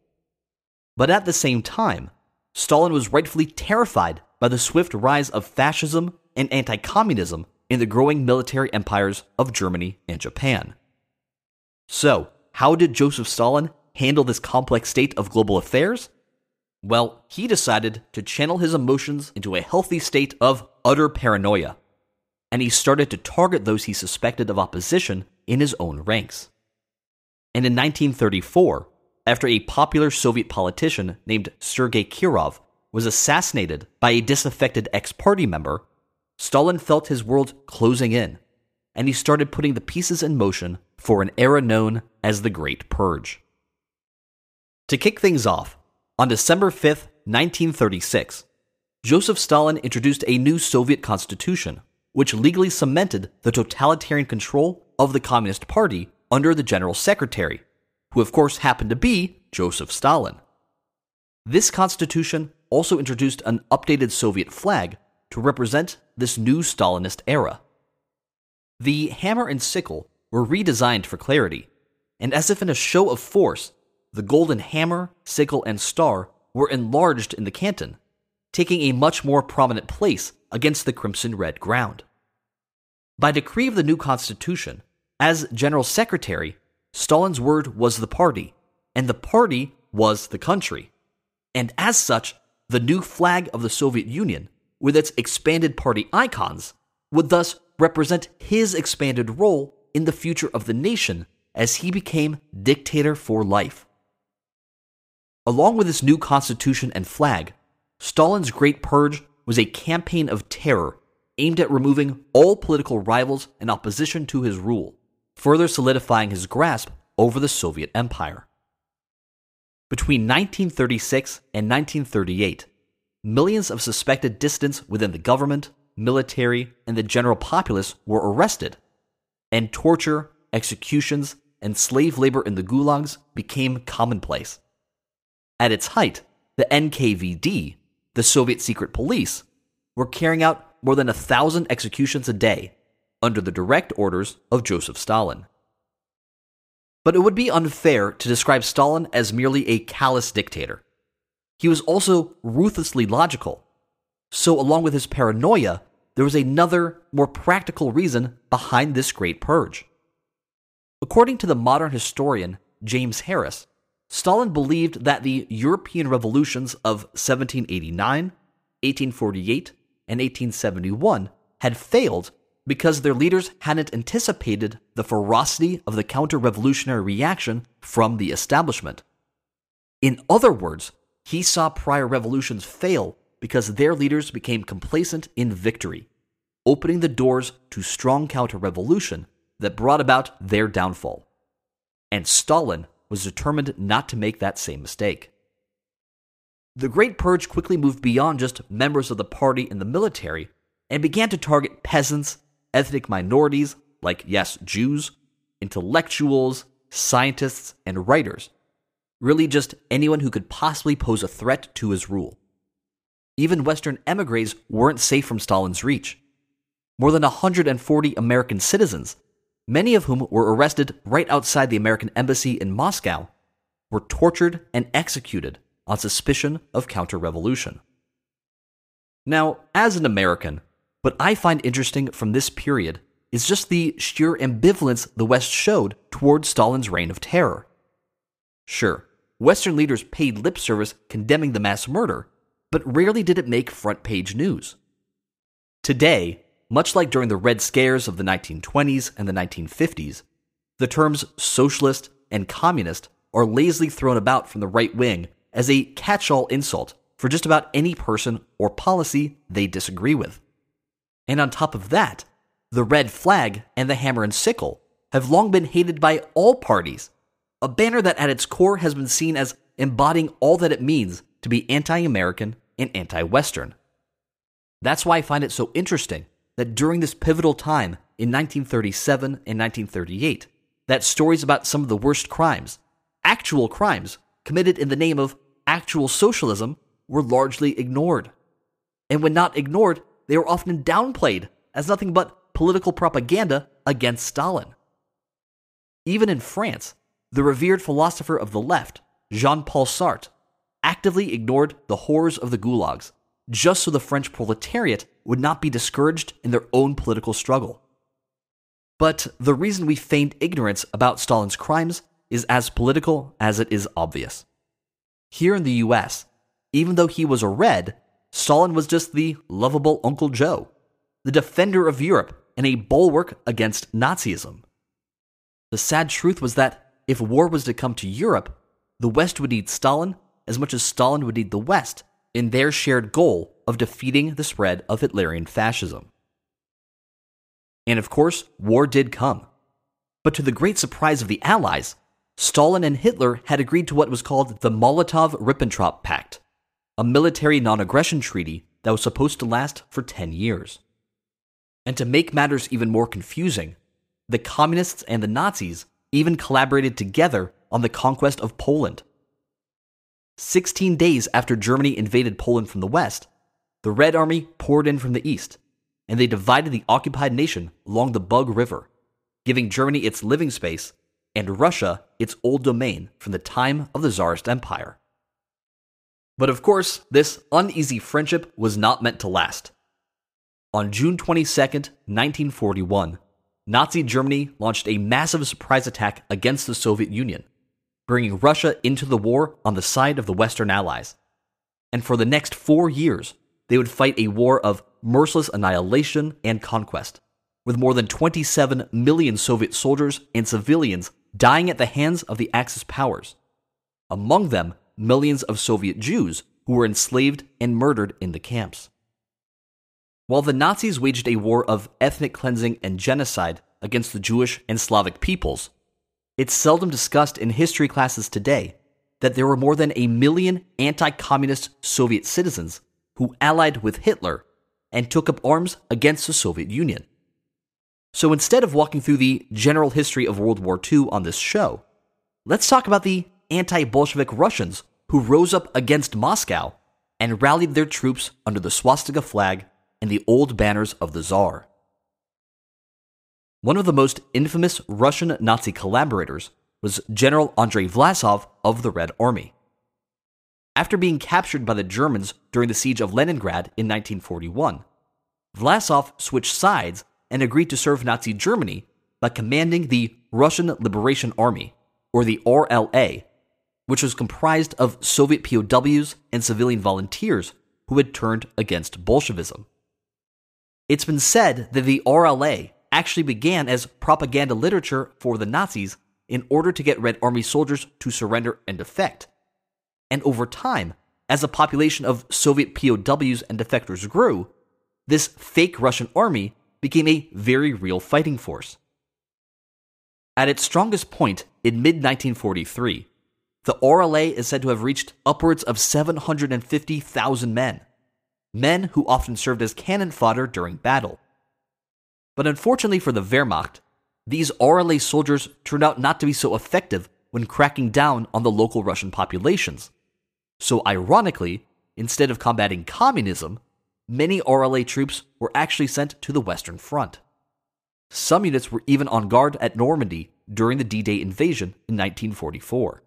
But at the same time, Stalin was rightfully terrified by the swift rise of fascism and anti communism in the growing military empires of Germany and Japan. So, how did Joseph Stalin handle this complex state of global affairs? Well, he decided to channel his emotions into a healthy state of utter paranoia, and he started to target those he suspected of opposition in his own ranks. And in 1934, after a popular Soviet politician named Sergei Kirov was assassinated by a disaffected ex party member, Stalin felt his world closing in, and he started putting the pieces in motion for an era known as the Great Purge. To kick things off, on December 5, 1936, Joseph Stalin introduced a new Soviet constitution, which legally cemented the totalitarian control of the Communist Party under the General Secretary, who of course happened to be Joseph Stalin. This constitution also introduced an updated Soviet flag to represent this new Stalinist era. The hammer and sickle were redesigned for clarity, and as if in a show of force, the golden hammer, sickle, and star were enlarged in the canton, taking a much more prominent place against the crimson red ground. By decree of the new constitution, as General Secretary, Stalin's word was the party, and the party was the country. And as such, the new flag of the Soviet Union, with its expanded party icons, would thus represent his expanded role in the future of the nation as he became dictator for life. Along with this new constitution and flag, Stalin's Great Purge was a campaign of terror aimed at removing all political rivals and opposition to his rule, further solidifying his grasp over the Soviet Empire. Between 1936 and 1938, millions of suspected dissidents within the government, military, and the general populace were arrested, and torture, executions, and slave labor in the gulags became commonplace. At its height, the NKVD, the Soviet secret police, were carrying out more than a thousand executions a day under the direct orders of Joseph Stalin. But it would be unfair to describe Stalin as merely a callous dictator. He was also ruthlessly logical. So, along with his paranoia, there was another, more practical reason behind this great purge. According to the modern historian James Harris, Stalin believed that the European revolutions of 1789, 1848, and 1871 had failed because their leaders hadn't anticipated the ferocity of the counter revolutionary reaction from the establishment. In other words, he saw prior revolutions fail because their leaders became complacent in victory, opening the doors to strong counter revolution that brought about their downfall. And Stalin was determined not to make that same mistake. The Great Purge quickly moved beyond just members of the party and the military and began to target peasants ethnic minorities, like, yes, Jews, intellectuals, scientists, and writers. Really, just anyone who could possibly pose a threat to his rule. Even Western emigres weren't safe from Stalin's reach. More than 140 American citizens, many of whom were arrested right outside the American embassy in Moscow, were tortured and executed on suspicion of counter revolution. Now, as an American, what I find interesting from this period is just the sheer ambivalence the West showed toward Stalin's reign of terror. Sure, Western leaders paid lip service condemning the mass murder, but rarely did it make front page news. Today, much like during the Red Scares of the 1920s and the 1950s, the terms socialist and communist are lazily thrown about from the right wing as a catch all insult for just about any person or policy they disagree with. And on top of that, the red flag and the hammer and sickle have long been hated by all parties, a banner that at its core has been seen as embodying all that it means to be anti American and anti Western. That's why I find it so interesting that during this pivotal time in 1937 and 1938, that stories about some of the worst crimes, actual crimes committed in the name of actual socialism, were largely ignored. And when not ignored, they were often downplayed as nothing but political propaganda against Stalin. Even in France, the revered philosopher of the left, Jean Paul Sartre, actively ignored the horrors of the gulags just so the French proletariat would not be discouraged in their own political struggle. But the reason we feigned ignorance about Stalin's crimes is as political as it is obvious. Here in the US, even though he was a Red, Stalin was just the lovable Uncle Joe, the defender of Europe and a bulwark against Nazism. The sad truth was that if war was to come to Europe, the West would need Stalin as much as Stalin would need the West in their shared goal of defeating the spread of Hitlerian fascism. And of course, war did come. But to the great surprise of the Allies, Stalin and Hitler had agreed to what was called the Molotov Ribbentrop Pact, a military non aggression treaty that was supposed to last for 10 years. And to make matters even more confusing, the communists and the Nazis even collaborated together on the conquest of Poland. 16 days after Germany invaded Poland from the west, the Red Army poured in from the east, and they divided the occupied nation along the Bug River, giving Germany its living space and Russia its old domain from the time of the Tsarist Empire. But of course, this uneasy friendship was not meant to last. On June 22, 1941, Nazi Germany launched a massive surprise attack against the Soviet Union, bringing Russia into the war on the side of the Western Allies. And for the next four years, they would fight a war of merciless annihilation and conquest, with more than 27 million Soviet soldiers and civilians dying at the hands of the Axis powers. Among them, millions of Soviet Jews who were enslaved and murdered in the camps. While the Nazis waged a war of ethnic cleansing and genocide against the Jewish and Slavic peoples, it's seldom discussed in history classes today that there were more than a million anti communist Soviet citizens who allied with Hitler and took up arms against the Soviet Union. So instead of walking through the general history of World War II on this show, let's talk about the anti Bolshevik Russians who rose up against Moscow and rallied their troops under the swastika flag and the old banners of the Tsar. One of the most infamous Russian Nazi collaborators was General Andrei Vlasov of the Red Army. After being captured by the Germans during the siege of Leningrad in 1941, Vlasov switched sides and agreed to serve Nazi Germany by commanding the Russian Liberation Army, or the RLA, which was comprised of Soviet POWs and civilian volunteers who had turned against Bolshevism. It's been said that the RLA actually began as propaganda literature for the Nazis in order to get Red Army soldiers to surrender and defect. And over time, as the population of Soviet POWs and defectors grew, this fake Russian army became a very real fighting force. At its strongest point in mid 1943, the RLA is said to have reached upwards of 750,000 men men who often served as cannon fodder during battle. But unfortunately for the Wehrmacht, these RLA soldiers turned out not to be so effective when cracking down on the local Russian populations. So, ironically, instead of combating communism, many RLA troops were actually sent to the Western Front. Some units were even on guard at Normandy during the D Day invasion in 1944.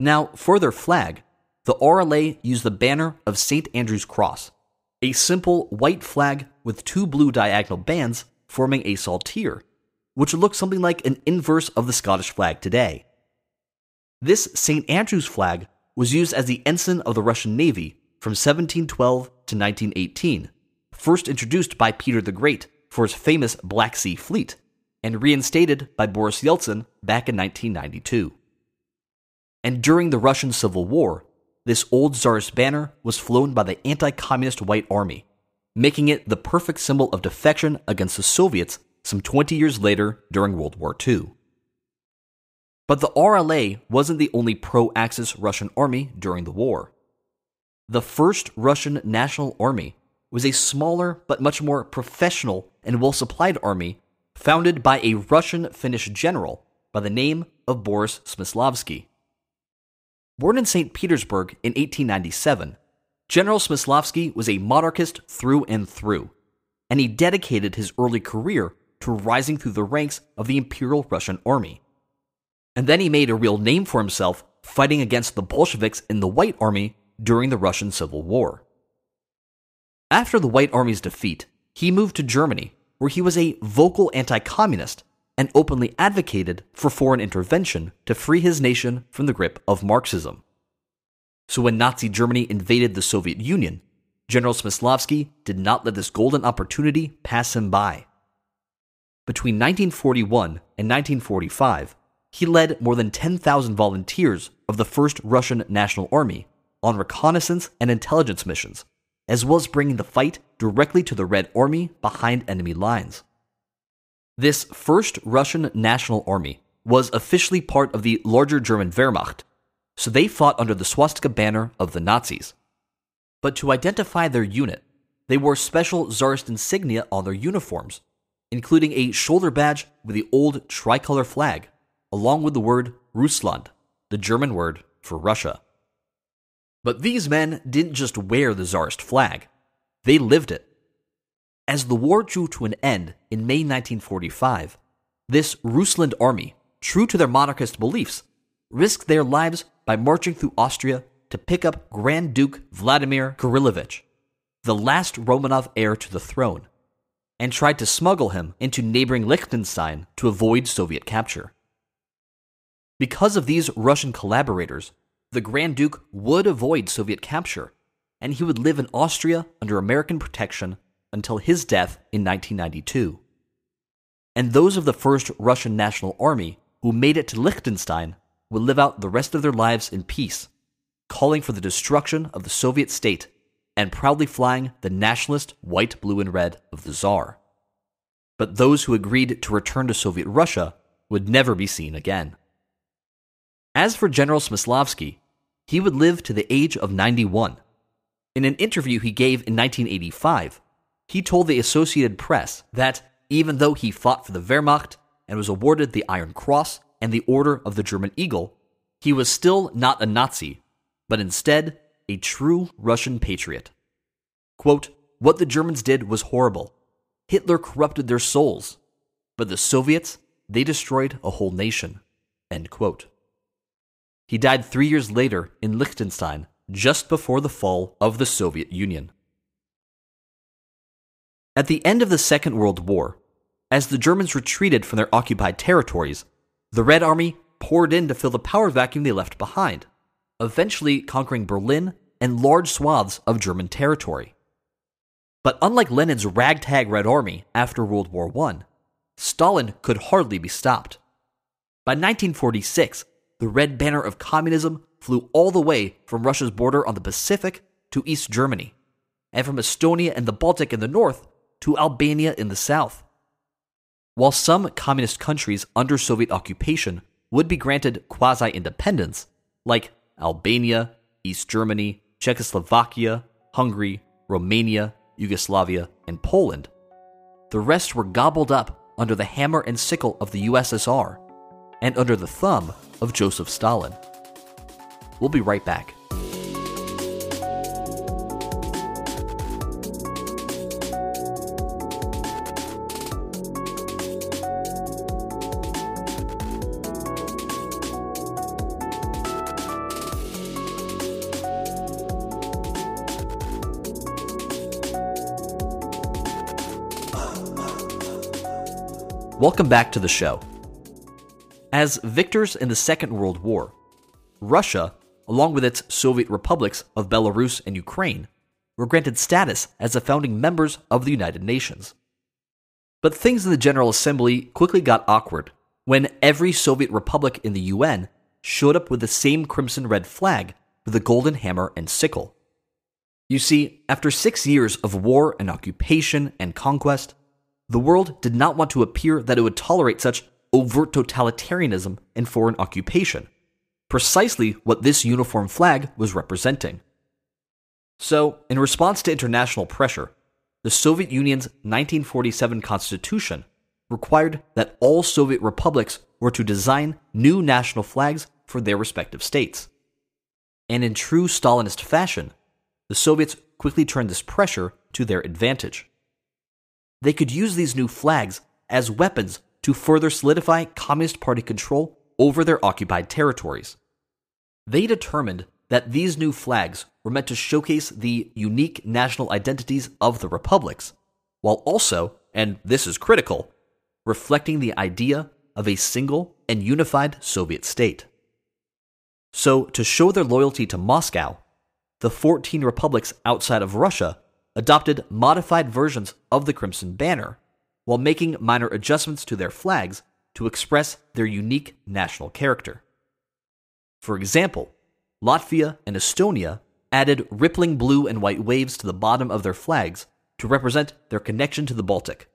Now, for their flag, the RLA used the banner of St. Andrew's Cross, a simple white flag with two blue diagonal bands forming a saltire, which would look something like an inverse of the Scottish flag today. This St. Andrew's flag was used as the ensign of the Russian Navy from 1712 to 1918, first introduced by Peter the Great for his famous Black Sea Fleet, and reinstated by Boris Yeltsin back in 1992. And during the Russian Civil War, this old Tsarist banner was flown by the anti communist White Army, making it the perfect symbol of defection against the Soviets some 20 years later during World War II. But the RLA wasn't the only pro Axis Russian army during the war. The First Russian National Army was a smaller but much more professional and well supplied army founded by a Russian Finnish general by the name of Boris Smyslovsky. Born in St. Petersburg in 1897, General Smyslovsky was a monarchist through and through, and he dedicated his early career to rising through the ranks of the Imperial Russian Army. And then he made a real name for himself fighting against the Bolsheviks in the White Army during the Russian Civil War. After the White Army's defeat, he moved to Germany, where he was a vocal anti communist and openly advocated for foreign intervention to free his nation from the grip of Marxism. So when Nazi Germany invaded the Soviet Union, General Smyslovsky did not let this golden opportunity pass him by. Between 1941 and 1945, he led more than 10,000 volunteers of the First Russian National Army on reconnaissance and intelligence missions, as well as bringing the fight directly to the Red Army behind enemy lines. This first Russian National Army was officially part of the larger German Wehrmacht, so they fought under the swastika banner of the Nazis. But to identify their unit, they wore special Tsarist insignia on their uniforms, including a shoulder badge with the old tricolor flag, along with the word Russland, the German word for Russia. But these men didn't just wear the Tsarist flag, they lived it. As the war drew to an end in May 1945, this Russland army, true to their monarchist beliefs, risked their lives by marching through Austria to pick up Grand Duke Vladimir Kirillovich, the last Romanov heir to the throne, and tried to smuggle him into neighboring Liechtenstein to avoid Soviet capture. Because of these Russian collaborators, the Grand Duke would avoid Soviet capture, and he would live in Austria under American protection until his death in 1992. And those of the First Russian National Army who made it to Liechtenstein would live out the rest of their lives in peace, calling for the destruction of the Soviet state and proudly flying the nationalist white, blue, and red of the Tsar. But those who agreed to return to Soviet Russia would never be seen again. As for General Smyslovsky, he would live to the age of 91. In an interview he gave in 1985, he told the Associated Press that even though he fought for the Wehrmacht and was awarded the Iron Cross and the Order of the German Eagle, he was still not a Nazi, but instead a true Russian patriot. Quote, What the Germans did was horrible. Hitler corrupted their souls, but the Soviets, they destroyed a whole nation. End quote. He died three years later in Liechtenstein, just before the fall of the Soviet Union. At the end of the Second World War, as the Germans retreated from their occupied territories, the Red Army poured in to fill the power vacuum they left behind, eventually conquering Berlin and large swaths of German territory. But unlike Lenin's ragtag Red Army after World War I, Stalin could hardly be stopped. By 1946, the red banner of communism flew all the way from Russia's border on the Pacific to East Germany, and from Estonia and the Baltic in the north to Albania in the south. While some communist countries under Soviet occupation would be granted quasi independence, like Albania, East Germany, Czechoslovakia, Hungary, Romania, Yugoslavia, and Poland, the rest were gobbled up under the hammer and sickle of the USSR and under the thumb of Joseph Stalin. We'll be right back. Welcome back to the show. As victors in the Second World War, Russia, along with its Soviet republics of Belarus and Ukraine, were granted status as the founding members of the United Nations. But things in the General Assembly quickly got awkward when every Soviet republic in the UN showed up with the same crimson red flag with the golden hammer and sickle. You see, after six years of war and occupation and conquest, the world did not want to appear that it would tolerate such overt totalitarianism and foreign occupation, precisely what this uniform flag was representing. So, in response to international pressure, the Soviet Union's 1947 constitution required that all Soviet republics were to design new national flags for their respective states. And in true Stalinist fashion, the Soviets quickly turned this pressure to their advantage. They could use these new flags as weapons to further solidify Communist Party control over their occupied territories. They determined that these new flags were meant to showcase the unique national identities of the republics, while also, and this is critical, reflecting the idea of a single and unified Soviet state. So, to show their loyalty to Moscow, the 14 republics outside of Russia adopted modified versions of the Crimson Banner while making minor adjustments to their flags to express their unique national character. For example, Latvia and Estonia added rippling blue and white waves to the bottom of their flags to represent their connection to the Baltic,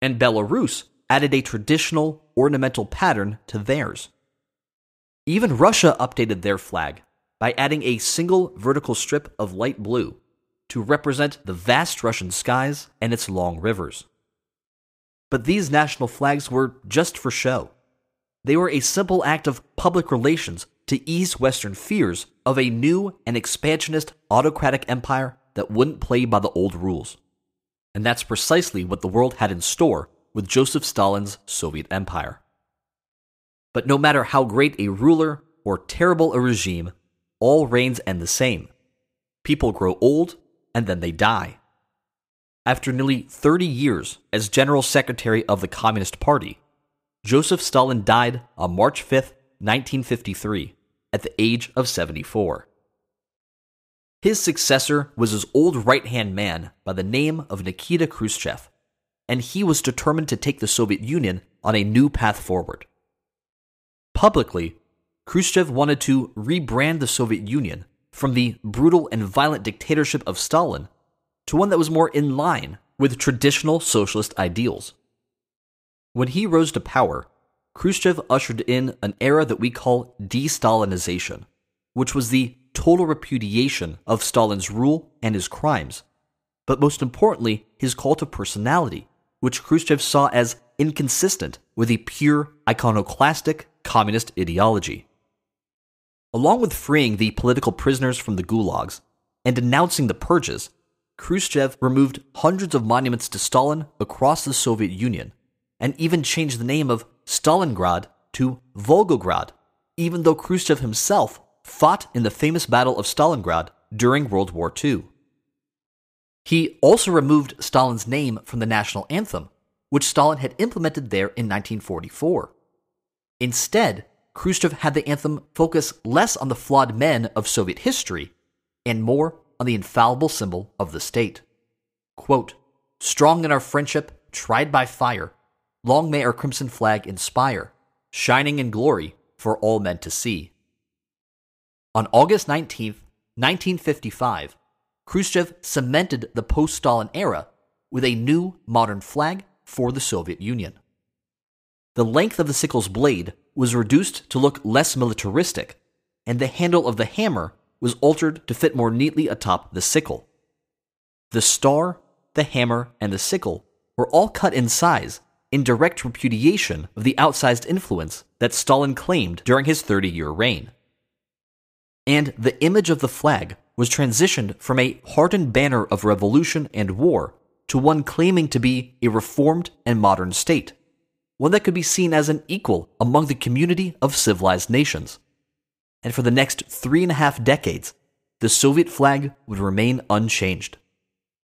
and Belarus added a traditional ornamental pattern to theirs. Even Russia updated their flag by adding a single vertical strip of light blue to represent the vast Russian skies and its long rivers. But these national flags were just for show. They were a simple act of public relations to ease Western fears of a new and expansionist autocratic empire that wouldn't play by the old rules. And that's precisely what the world had in store with Joseph Stalin's Soviet Empire. But no matter how great a ruler or terrible a regime, all reigns end the same. People grow old and then they die. After nearly 30 years as General Secretary of the Communist Party, Joseph Stalin died on March 5, 1953, at the age of 74. His successor was his old right hand man by the name of Nikita Khrushchev, and he was determined to take the Soviet Union on a new path forward. Publicly, Khrushchev wanted to rebrand the Soviet Union from the brutal and violent dictatorship of Stalin to one that was more in line with traditional socialist ideals. When he rose to power, Khrushchev ushered in an era that we call de Stalinization, which was the total repudiation of Stalin's rule and his crimes, but most importantly, his cult of personality, which Khrushchev saw as inconsistent with a pure iconoclastic communist ideology. Along with freeing the political prisoners from the gulags and denouncing the purges, Khrushchev removed hundreds of monuments to Stalin across the Soviet Union and even changed the name of Stalingrad to Volgograd, even though Khrushchev himself fought in the famous Battle of Stalingrad during World War II. He also removed Stalin's name from the national anthem, which Stalin had implemented there in 1944. Instead, Khrushchev had the anthem focus less on the flawed men of Soviet history and more on the infallible symbol of the state. Quote, Strong in our friendship, tried by fire, long may our crimson flag inspire, shining in glory for all men to see. On August 19, 1955, Khrushchev cemented the post Stalin era with a new modern flag for the Soviet Union. The length of the sickle's blade was reduced to look less militaristic, and the handle of the hammer was altered to fit more neatly atop the sickle. The star, the hammer, and the sickle were all cut in size in direct repudiation of the outsized influence that Stalin claimed during his 30 year reign. And the image of the flag was transitioned from a hardened banner of revolution and war to one claiming to be a reformed and modern state one that could be seen as an equal among the community of civilized nations. And for the next three and a half decades, the Soviet flag would remain unchanged.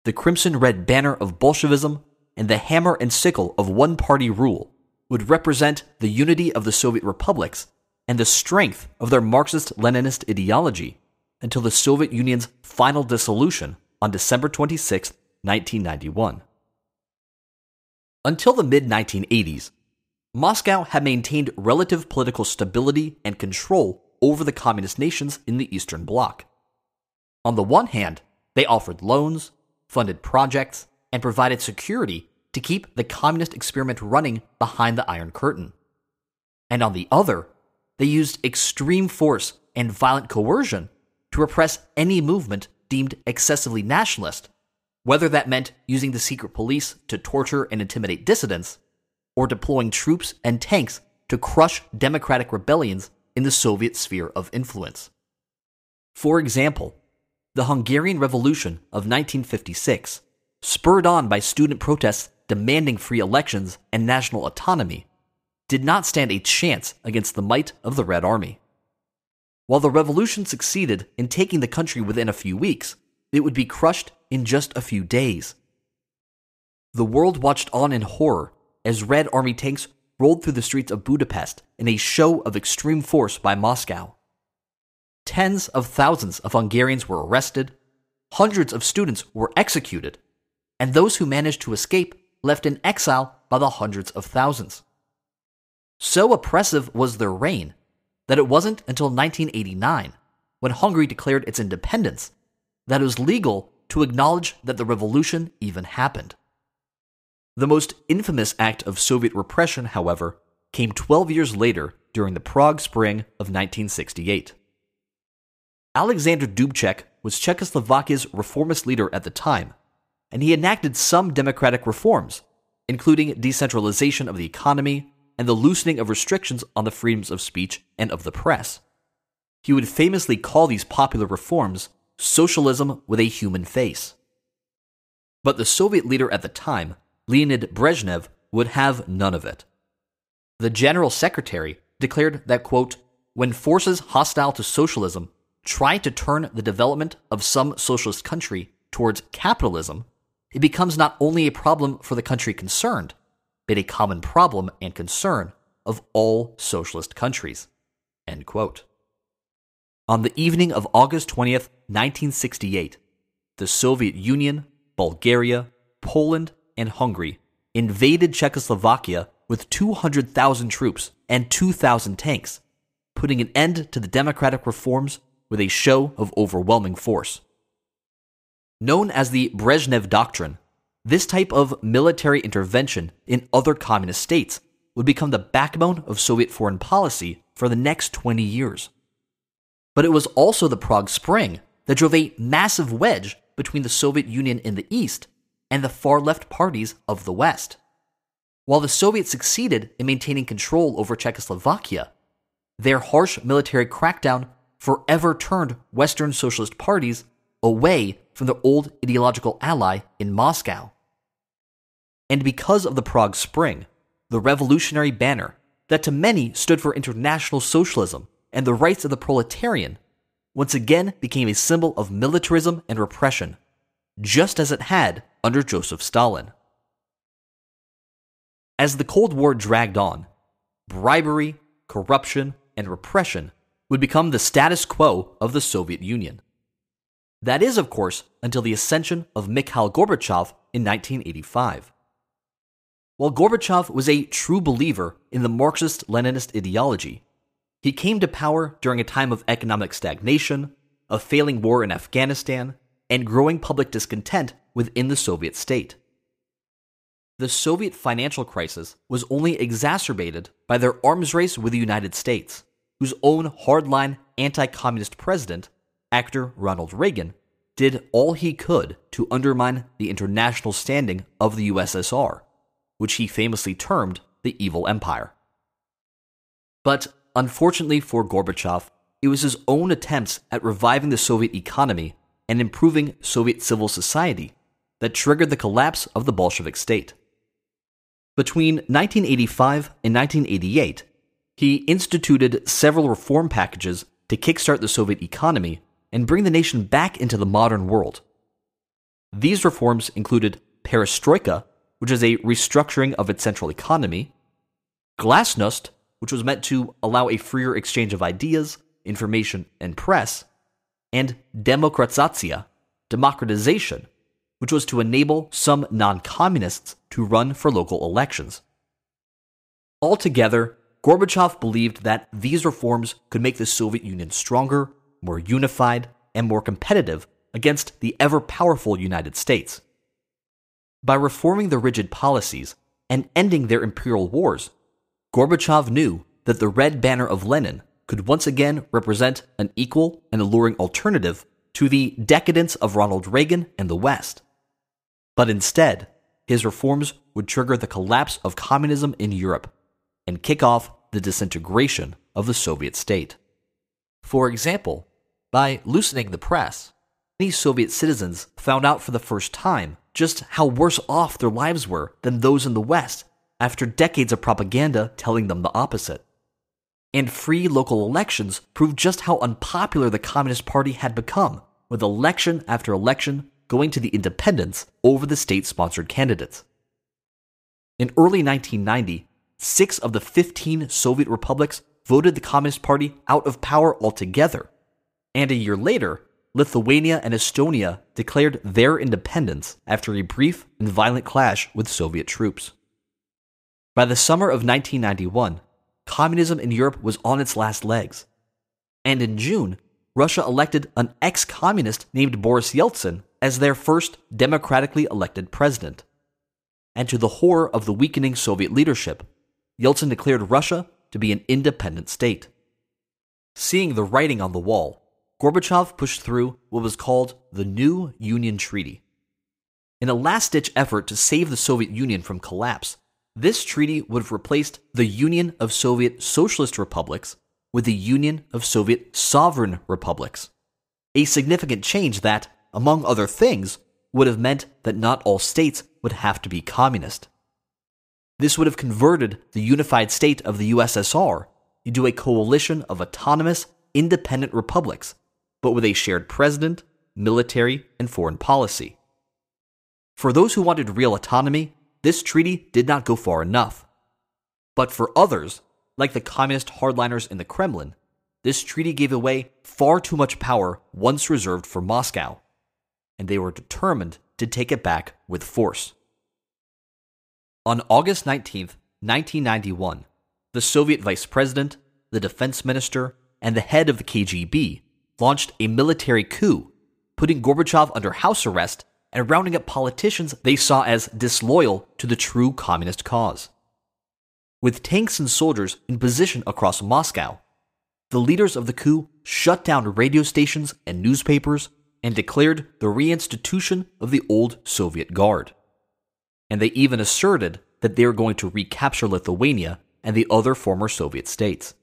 The crimson red banner of Bolshevism and the hammer and sickle of one party rule would represent the unity of the Soviet republics and the strength of their Marxist Leninist ideology until the Soviet Union's final dissolution on December 26, 1991. Until the mid 1980s, Moscow had maintained relative political stability and control over the communist nations in the Eastern Bloc. On the one hand, they offered loans, funded projects, and provided security to keep the communist experiment running behind the Iron Curtain. And on the other, they used extreme force and violent coercion to repress any movement deemed excessively nationalist, whether that meant using the secret police to torture and intimidate dissidents, or deploying troops and tanks to crush democratic rebellions in the Soviet sphere of influence. For example, the Hungarian Revolution of 1956, spurred on by student protests demanding free elections and national autonomy, did not stand a chance against the might of the Red Army. While the revolution succeeded in taking the country within a few weeks, it would be crushed in just a few days. The world watched on in horror as Red Army tanks rolled through the streets of Budapest in a show of extreme force by Moscow. Tens of thousands of Hungarians were arrested, hundreds of students were executed, and those who managed to escape left in exile by the hundreds of thousands. So oppressive was their reign that it wasn't until 1989, when Hungary declared its independence, that it was legal to acknowledge that the revolution even happened. The most infamous act of Soviet repression, however, came 12 years later during the Prague Spring of 1968. Alexander Dubček was Czechoslovakia's reformist leader at the time, and he enacted some democratic reforms, including decentralization of the economy and the loosening of restrictions on the freedoms of speech and of the press. He would famously call these popular reforms socialism with a human face. But the Soviet leader at the time, Leonid Brezhnev, would have none of it. The general secretary declared that, quote, when forces hostile to socialism try to turn the development of some socialist country towards capitalism, it becomes not only a problem for the country concerned, but a common problem and concern of all socialist countries. On the evening of August 20th, 1968, the Soviet Union, Bulgaria, Poland, and Hungary invaded Czechoslovakia with 200,000 troops and 2,000 tanks, putting an end to the democratic reforms with a show of overwhelming force. Known as the Brezhnev Doctrine, this type of military intervention in other communist states would become the backbone of Soviet foreign policy for the next 20 years. But it was also the Prague Spring that drove a massive wedge between the Soviet Union in the East and the far left parties of the West. While the Soviets succeeded in maintaining control over Czechoslovakia, their harsh military crackdown forever turned Western socialist parties away from their old ideological ally in Moscow. And because of the Prague Spring, the revolutionary banner that to many stood for international socialism and the rights of the proletarian, once again became a symbol of militarism and repression, just as it had under Joseph Stalin. As the Cold War dragged on, bribery, corruption, and repression would become the status quo of the Soviet Union. That is, of course, until the ascension of Mikhail Gorbachev in 1985. While Gorbachev was a true believer in the Marxist Leninist ideology, he came to power during a time of economic stagnation, a failing war in Afghanistan, and growing public discontent within the Soviet state. The Soviet financial crisis was only exacerbated by their arms race with the United States, whose own hardline anti communist president actor Ronald Reagan did all he could to undermine the international standing of the USSR, which he famously termed the evil empire. But unfortunately for Gorbachev, it was his own attempts at reviving the Soviet economy and improving Soviet civil society that triggered the collapse of the Bolshevik state. Between 1985 and 1988, he instituted several reform packages to kickstart the Soviet economy and bring the nation back into the modern world. These reforms included perestroika, which is a restructuring of its central economy, glasnost, which was meant to allow a freer exchange of ideas, information, and press, and demokratizatsiya, democratization, which was to enable some non communists to run for local elections. Altogether, Gorbachev believed that these reforms could make the Soviet Union stronger, more unified, and more competitive against the ever powerful United States. By reforming their rigid policies and ending their imperial wars, Gorbachev knew that the red banner of Lenin could once again represent an equal and alluring alternative to the decadence of Ronald Reagan and the West. But instead, his reforms would trigger the collapse of communism in Europe and kick off the disintegration of the Soviet state. For example, by loosening the press, many Soviet citizens found out for the first time just how worse off their lives were than those in the West after decades of propaganda telling them the opposite. And free local elections proved just how unpopular the Communist Party had become, with election after election going to the independents over the state sponsored candidates. In early 1990, six of the 15 Soviet republics voted the Communist Party out of power altogether. And a year later, Lithuania and Estonia declared their independence after a brief and violent clash with Soviet troops. By the summer of 1991, communism in Europe was on its last legs. And in June, Russia elected an ex communist named Boris Yeltsin as their first democratically elected president. And to the horror of the weakening Soviet leadership, Yeltsin declared Russia to be an independent state. Seeing the writing on the wall, Gorbachev pushed through what was called the New Union Treaty. In a last ditch effort to save the Soviet Union from collapse, this treaty would have replaced the Union of Soviet Socialist Republics with the Union of Soviet Sovereign Republics. A significant change that, among other things, would have meant that not all states would have to be communist. This would have converted the unified state of the USSR into a coalition of autonomous, independent republics, but with a shared president, military, and foreign policy. For those who wanted real autonomy, this treaty did not go far enough. But for others, like the communist hardliners in the Kremlin, this treaty gave away far too much power once reserved for Moscow, and they were determined to take it back with force. On August 19, 1991, the Soviet vice president, the defense minister, and the head of the KGB launched a military coup, putting Gorbachev under house arrest and rounding up politicians they saw as disloyal to the true communist cause. With tanks and soldiers in position across Moscow, the leaders of the coup shut down radio stations and newspapers and declared the reinstitution of the old Soviet Guard. And they even asserted that they were going to recapture Lithuania and the other former Soviet states.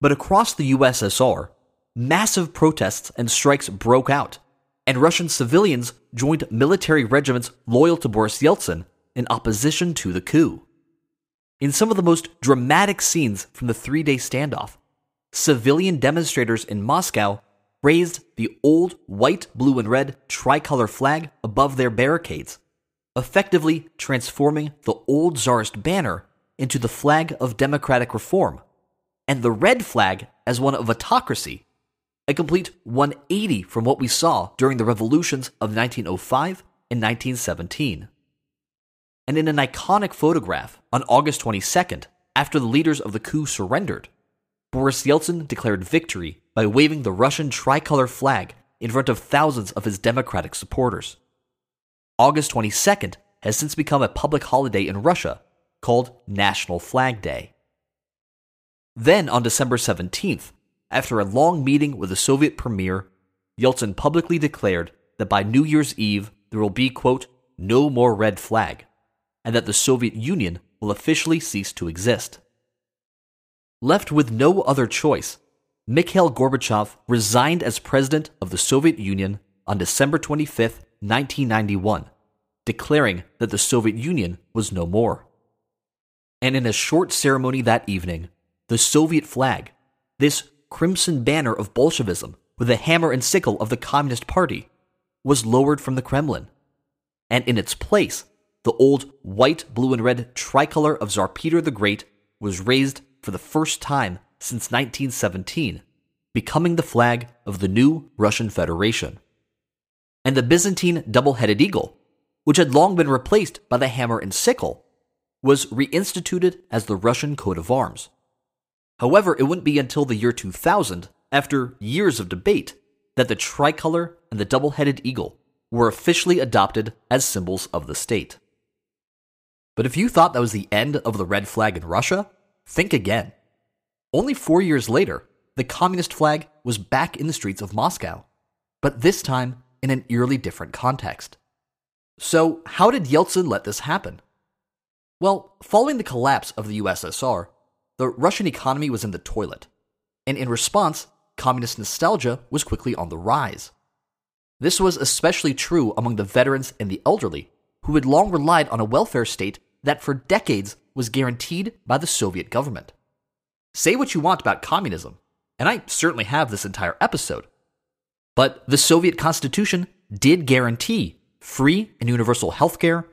But across the USSR, massive protests and strikes broke out, and Russian civilians joined military regiments loyal to Boris Yeltsin in opposition to the coup. In some of the most dramatic scenes from the three day standoff, civilian demonstrators in Moscow raised the old white, blue, and red tricolor flag above their barricades, effectively transforming the old czarist banner into the flag of democratic reform, and the red flag as one of autocracy, a complete 180 from what we saw during the revolutions of 1905 and 1917 and in an iconic photograph on August 22nd, after the leaders of the coup surrendered, Boris Yeltsin declared victory by waving the Russian tricolor flag in front of thousands of his democratic supporters. August 22nd has since become a public holiday in Russia called National Flag Day. Then, on December 17th, after a long meeting with the Soviet premier, Yeltsin publicly declared that by New Year's Eve there will be, quote, no more red flag, and that the Soviet Union will officially cease to exist. Left with no other choice, Mikhail Gorbachev resigned as president of the Soviet Union on December 25, 1991, declaring that the Soviet Union was no more. And in a short ceremony that evening, the Soviet flag, this crimson banner of Bolshevism with the hammer and sickle of the Communist Party, was lowered from the Kremlin. And in its place, the old white, blue, and red tricolor of Tsar Peter the Great was raised for the first time since 1917, becoming the flag of the new Russian Federation. And the Byzantine double headed eagle, which had long been replaced by the hammer and sickle, was reinstituted as the Russian coat of arms. However, it wouldn't be until the year 2000, after years of debate, that the tricolor and the double headed eagle were officially adopted as symbols of the state. But if you thought that was the end of the red flag in Russia, think again. Only four years later, the communist flag was back in the streets of Moscow, but this time in an eerily different context. So, how did Yeltsin let this happen? Well, following the collapse of the USSR, the Russian economy was in the toilet, and in response, communist nostalgia was quickly on the rise. This was especially true among the veterans and the elderly, who had long relied on a welfare state that for decades was guaranteed by the Soviet government. Say what you want about communism, and I certainly have this entire episode, but the Soviet Constitution did guarantee free and universal healthcare,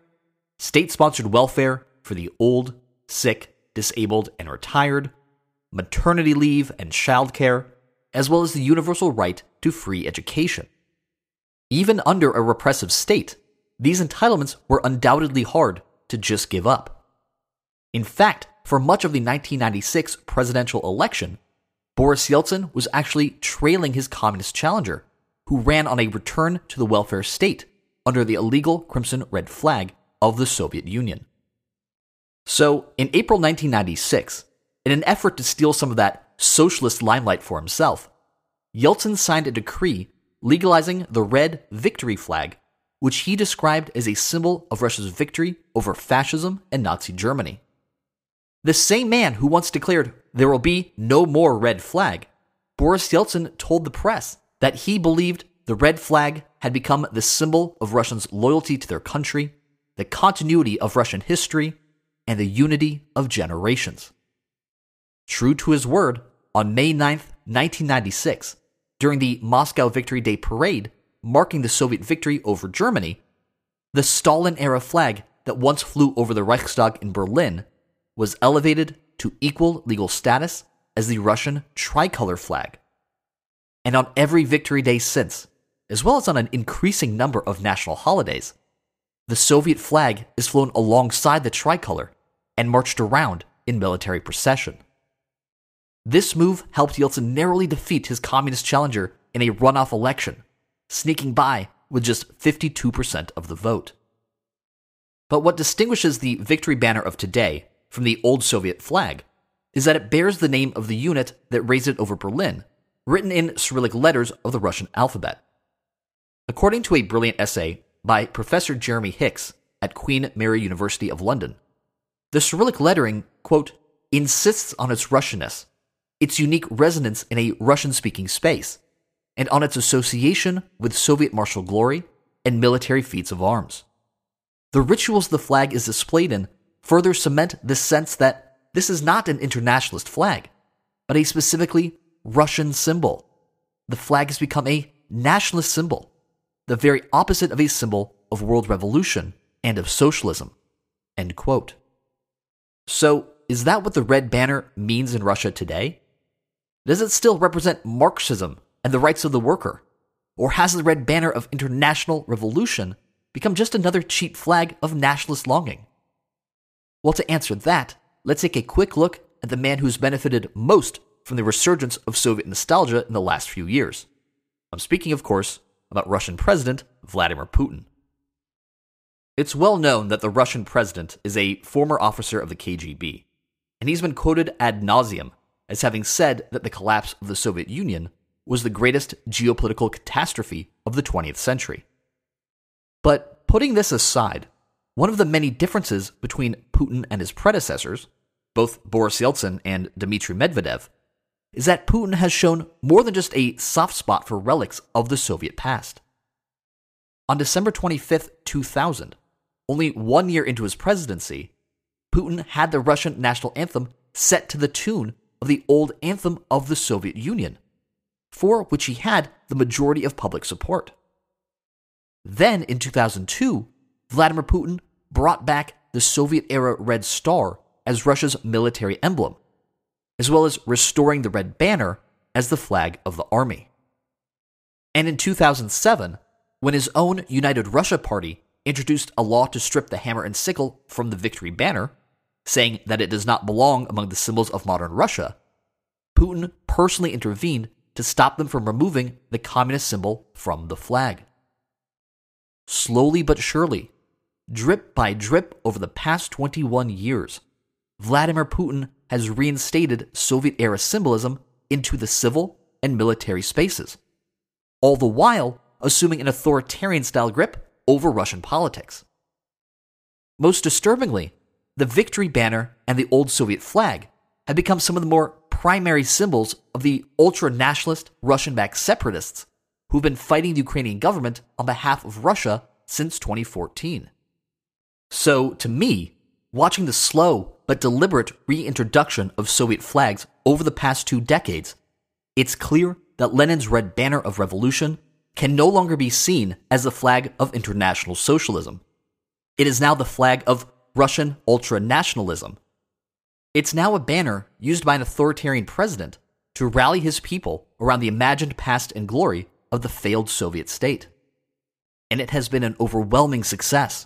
state sponsored welfare for the old, sick, disabled, and retired, maternity leave and childcare, as well as the universal right to free education. Even under a repressive state, these entitlements were undoubtedly hard to just give up. In fact, for much of the 1996 presidential election, Boris Yeltsin was actually trailing his communist challenger, who ran on a return to the welfare state under the illegal crimson red flag of the Soviet Union. So, in April 1996, in an effort to steal some of that socialist limelight for himself, Yeltsin signed a decree legalizing the red victory flag, which he described as a symbol of Russia's victory over fascism and Nazi Germany. The same man who once declared there will be no more red flag, Boris Yeltsin told the press that he believed the red flag had become the symbol of Russians' loyalty to their country, the continuity of Russian history, and the unity of generations. True to his word, on May 9, 1996, during the Moscow Victory Day parade marking the Soviet victory over Germany, the Stalin era flag that once flew over the Reichstag in Berlin was elevated to equal legal status as the Russian tricolor flag. And on every Victory Day since, as well as on an increasing number of national holidays, the Soviet flag is flown alongside the tricolor and marched around in military procession. This move helped Yeltsin narrowly defeat his communist challenger in a runoff election, sneaking by with just 52% of the vote. But what distinguishes the victory banner of today from the old Soviet flag is that it bears the name of the unit that raised it over Berlin, written in Cyrillic letters of the Russian alphabet. According to a brilliant essay by Professor Jeremy Hicks at Queen Mary University of London, the Cyrillic lettering, quote, insists on its Russianness its unique resonance in a Russian speaking space, and on its association with Soviet martial glory and military feats of arms. The rituals the flag is displayed in further cement the sense that this is not an internationalist flag, but a specifically Russian symbol. The flag has become a nationalist symbol, the very opposite of a symbol of world revolution and of socialism. End quote. So, is that what the red banner means in Russia today? Does it still represent Marxism and the rights of the worker? Or has the red banner of international revolution become just another cheap flag of nationalist longing? Well, to answer that, let's take a quick look at the man who's benefited most from the resurgence of Soviet nostalgia in the last few years. I'm speaking, of course, about Russian President Vladimir Putin. It's well known that the Russian president is a former officer of the KGB, and he's been quoted ad nauseum as having said that the collapse of the Soviet Union was the greatest geopolitical catastrophe of the 20th century. But putting this aside, one of the many differences between Putin and his predecessors, both Boris Yeltsin and Dmitry Medvedev, is that Putin has shown more than just a soft spot for relics of the Soviet past. On December 25, 2000, only one year into his presidency, Putin had the Russian national anthem set to the tune of the old anthem of the Soviet Union, for which he had the majority of public support. Then, in 2002, Vladimir Putin brought back the Soviet era Red Star as Russia's military emblem, as well as restoring the Red Banner as the flag of the army. And in 2007, when his own United Russia Party introduced a law to strip the hammer and sickle from the victory banner, saying that it does not belong among the symbols of modern Russia, Putin personally intervened to stop them from removing the communist symbol from the flag. slowly but surely, drip by drip over the past 21 years, Vladimir Putin has reinstated Soviet era symbolism into the civil and military spaces, all the while assuming an authoritarian style grip over Russian politics. Most disturbingly, the victory banner and the old Soviet flag have become some of the more primary symbols of the ultra nationalist Russian backed separatists who've been fighting the Ukrainian government on behalf of Russia since 2014. So, to me, watching the slow but deliberate reintroduction of Soviet flags over the past two decades, it's clear that Lenin's red banner of revolution can no longer be seen as the flag of international socialism. It is now the flag of Russian ultra nationalism. It's now a banner used by an authoritarian president to rally his people around the imagined past and glory of the failed Soviet state. And it has been an overwhelming success.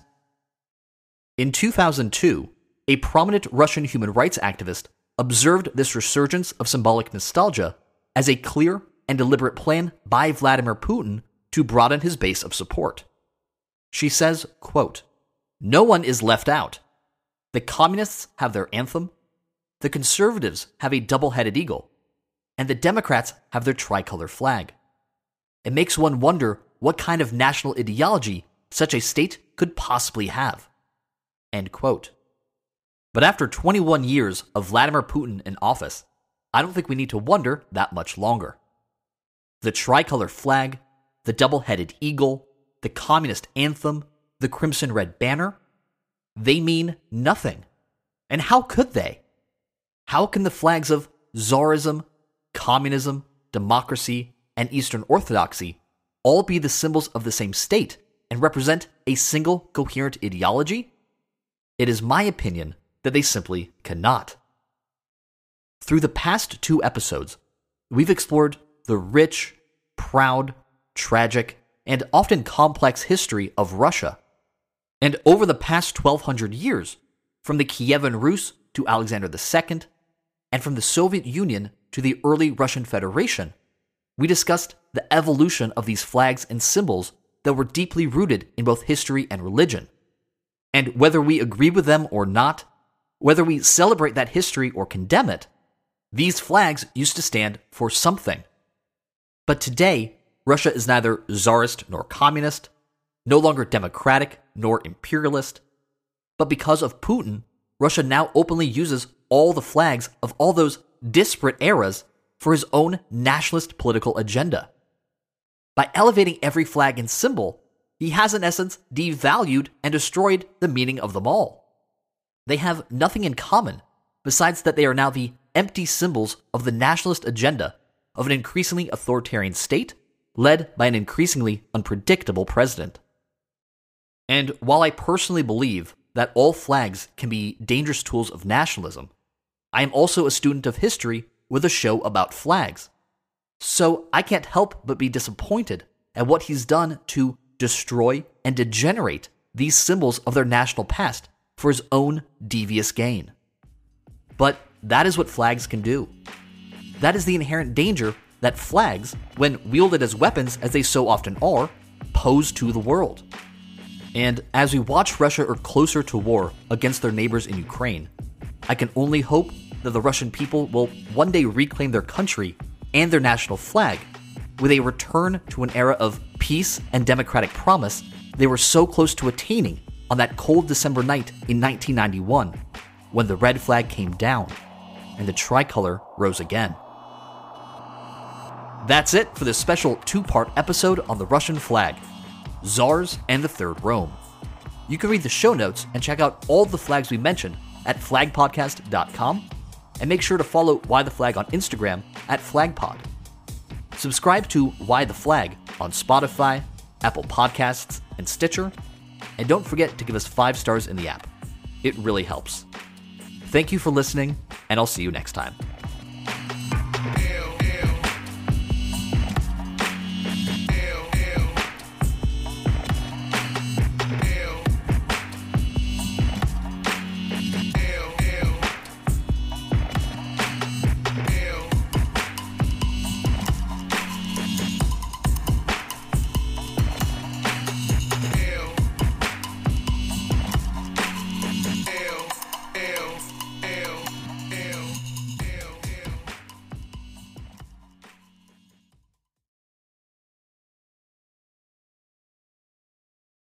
In 2002, a prominent Russian human rights activist observed this resurgence of symbolic nostalgia as a clear and deliberate plan by Vladimir Putin to broaden his base of support. She says, quote, No one is left out. The communists have their anthem, the conservatives have a double headed eagle, and the Democrats have their tricolor flag. It makes one wonder what kind of national ideology such a state could possibly have. End quote. But after 21 years of Vladimir Putin in office, I don't think we need to wonder that much longer. The tricolor flag, the double headed eagle, the communist anthem, the crimson red banner, they mean nothing. And how could they? How can the flags of Tsarism, communism, democracy, and Eastern Orthodoxy all be the symbols of the same state and represent a single coherent ideology? It is my opinion that they simply cannot. Through the past two episodes, we've explored the rich, proud, tragic, and often complex history of Russia. And over the past 1200 years, from the Kievan Rus to Alexander II, and from the Soviet Union to the early Russian Federation, we discussed the evolution of these flags and symbols that were deeply rooted in both history and religion. And whether we agree with them or not, whether we celebrate that history or condemn it, these flags used to stand for something. But today, Russia is neither czarist nor communist, no longer democratic nor imperialist. But because of Putin, Russia now openly uses all the flags of all those disparate eras for his own nationalist political agenda. By elevating every flag and symbol, he has in essence devalued and destroyed the meaning of them all. They have nothing in common besides that they are now the empty symbols of the nationalist agenda of an increasingly authoritarian state led by an increasingly unpredictable president. And while I personally believe that all flags can be dangerous tools of nationalism, I am also a student of history with a show about flags. So I can't help but be disappointed at what he's done to destroy and degenerate these symbols of their national past for his own devious gain. But that is what flags can do. That is the inherent danger that flags, when wielded as weapons as they so often are, pose to the world. And as we watch Russia urge closer to war against their neighbors in Ukraine, I can only hope that the Russian people will one day reclaim their country and their national flag with a return to an era of peace and democratic promise they were so close to attaining on that cold December night in 1991 when the red flag came down and the tricolor rose again. That's it for this special two part episode on the Russian flag Czars and the Third Rome. You can read the show notes and check out all the flags we mentioned at flagpodcast.com and make sure to follow Why the Flag on Instagram at flagpod. Subscribe to Why the Flag on Spotify, Apple Podcasts, and Stitcher, and don't forget to give us five stars in the app. It really helps. Thank you for listening, and I'll see you next time.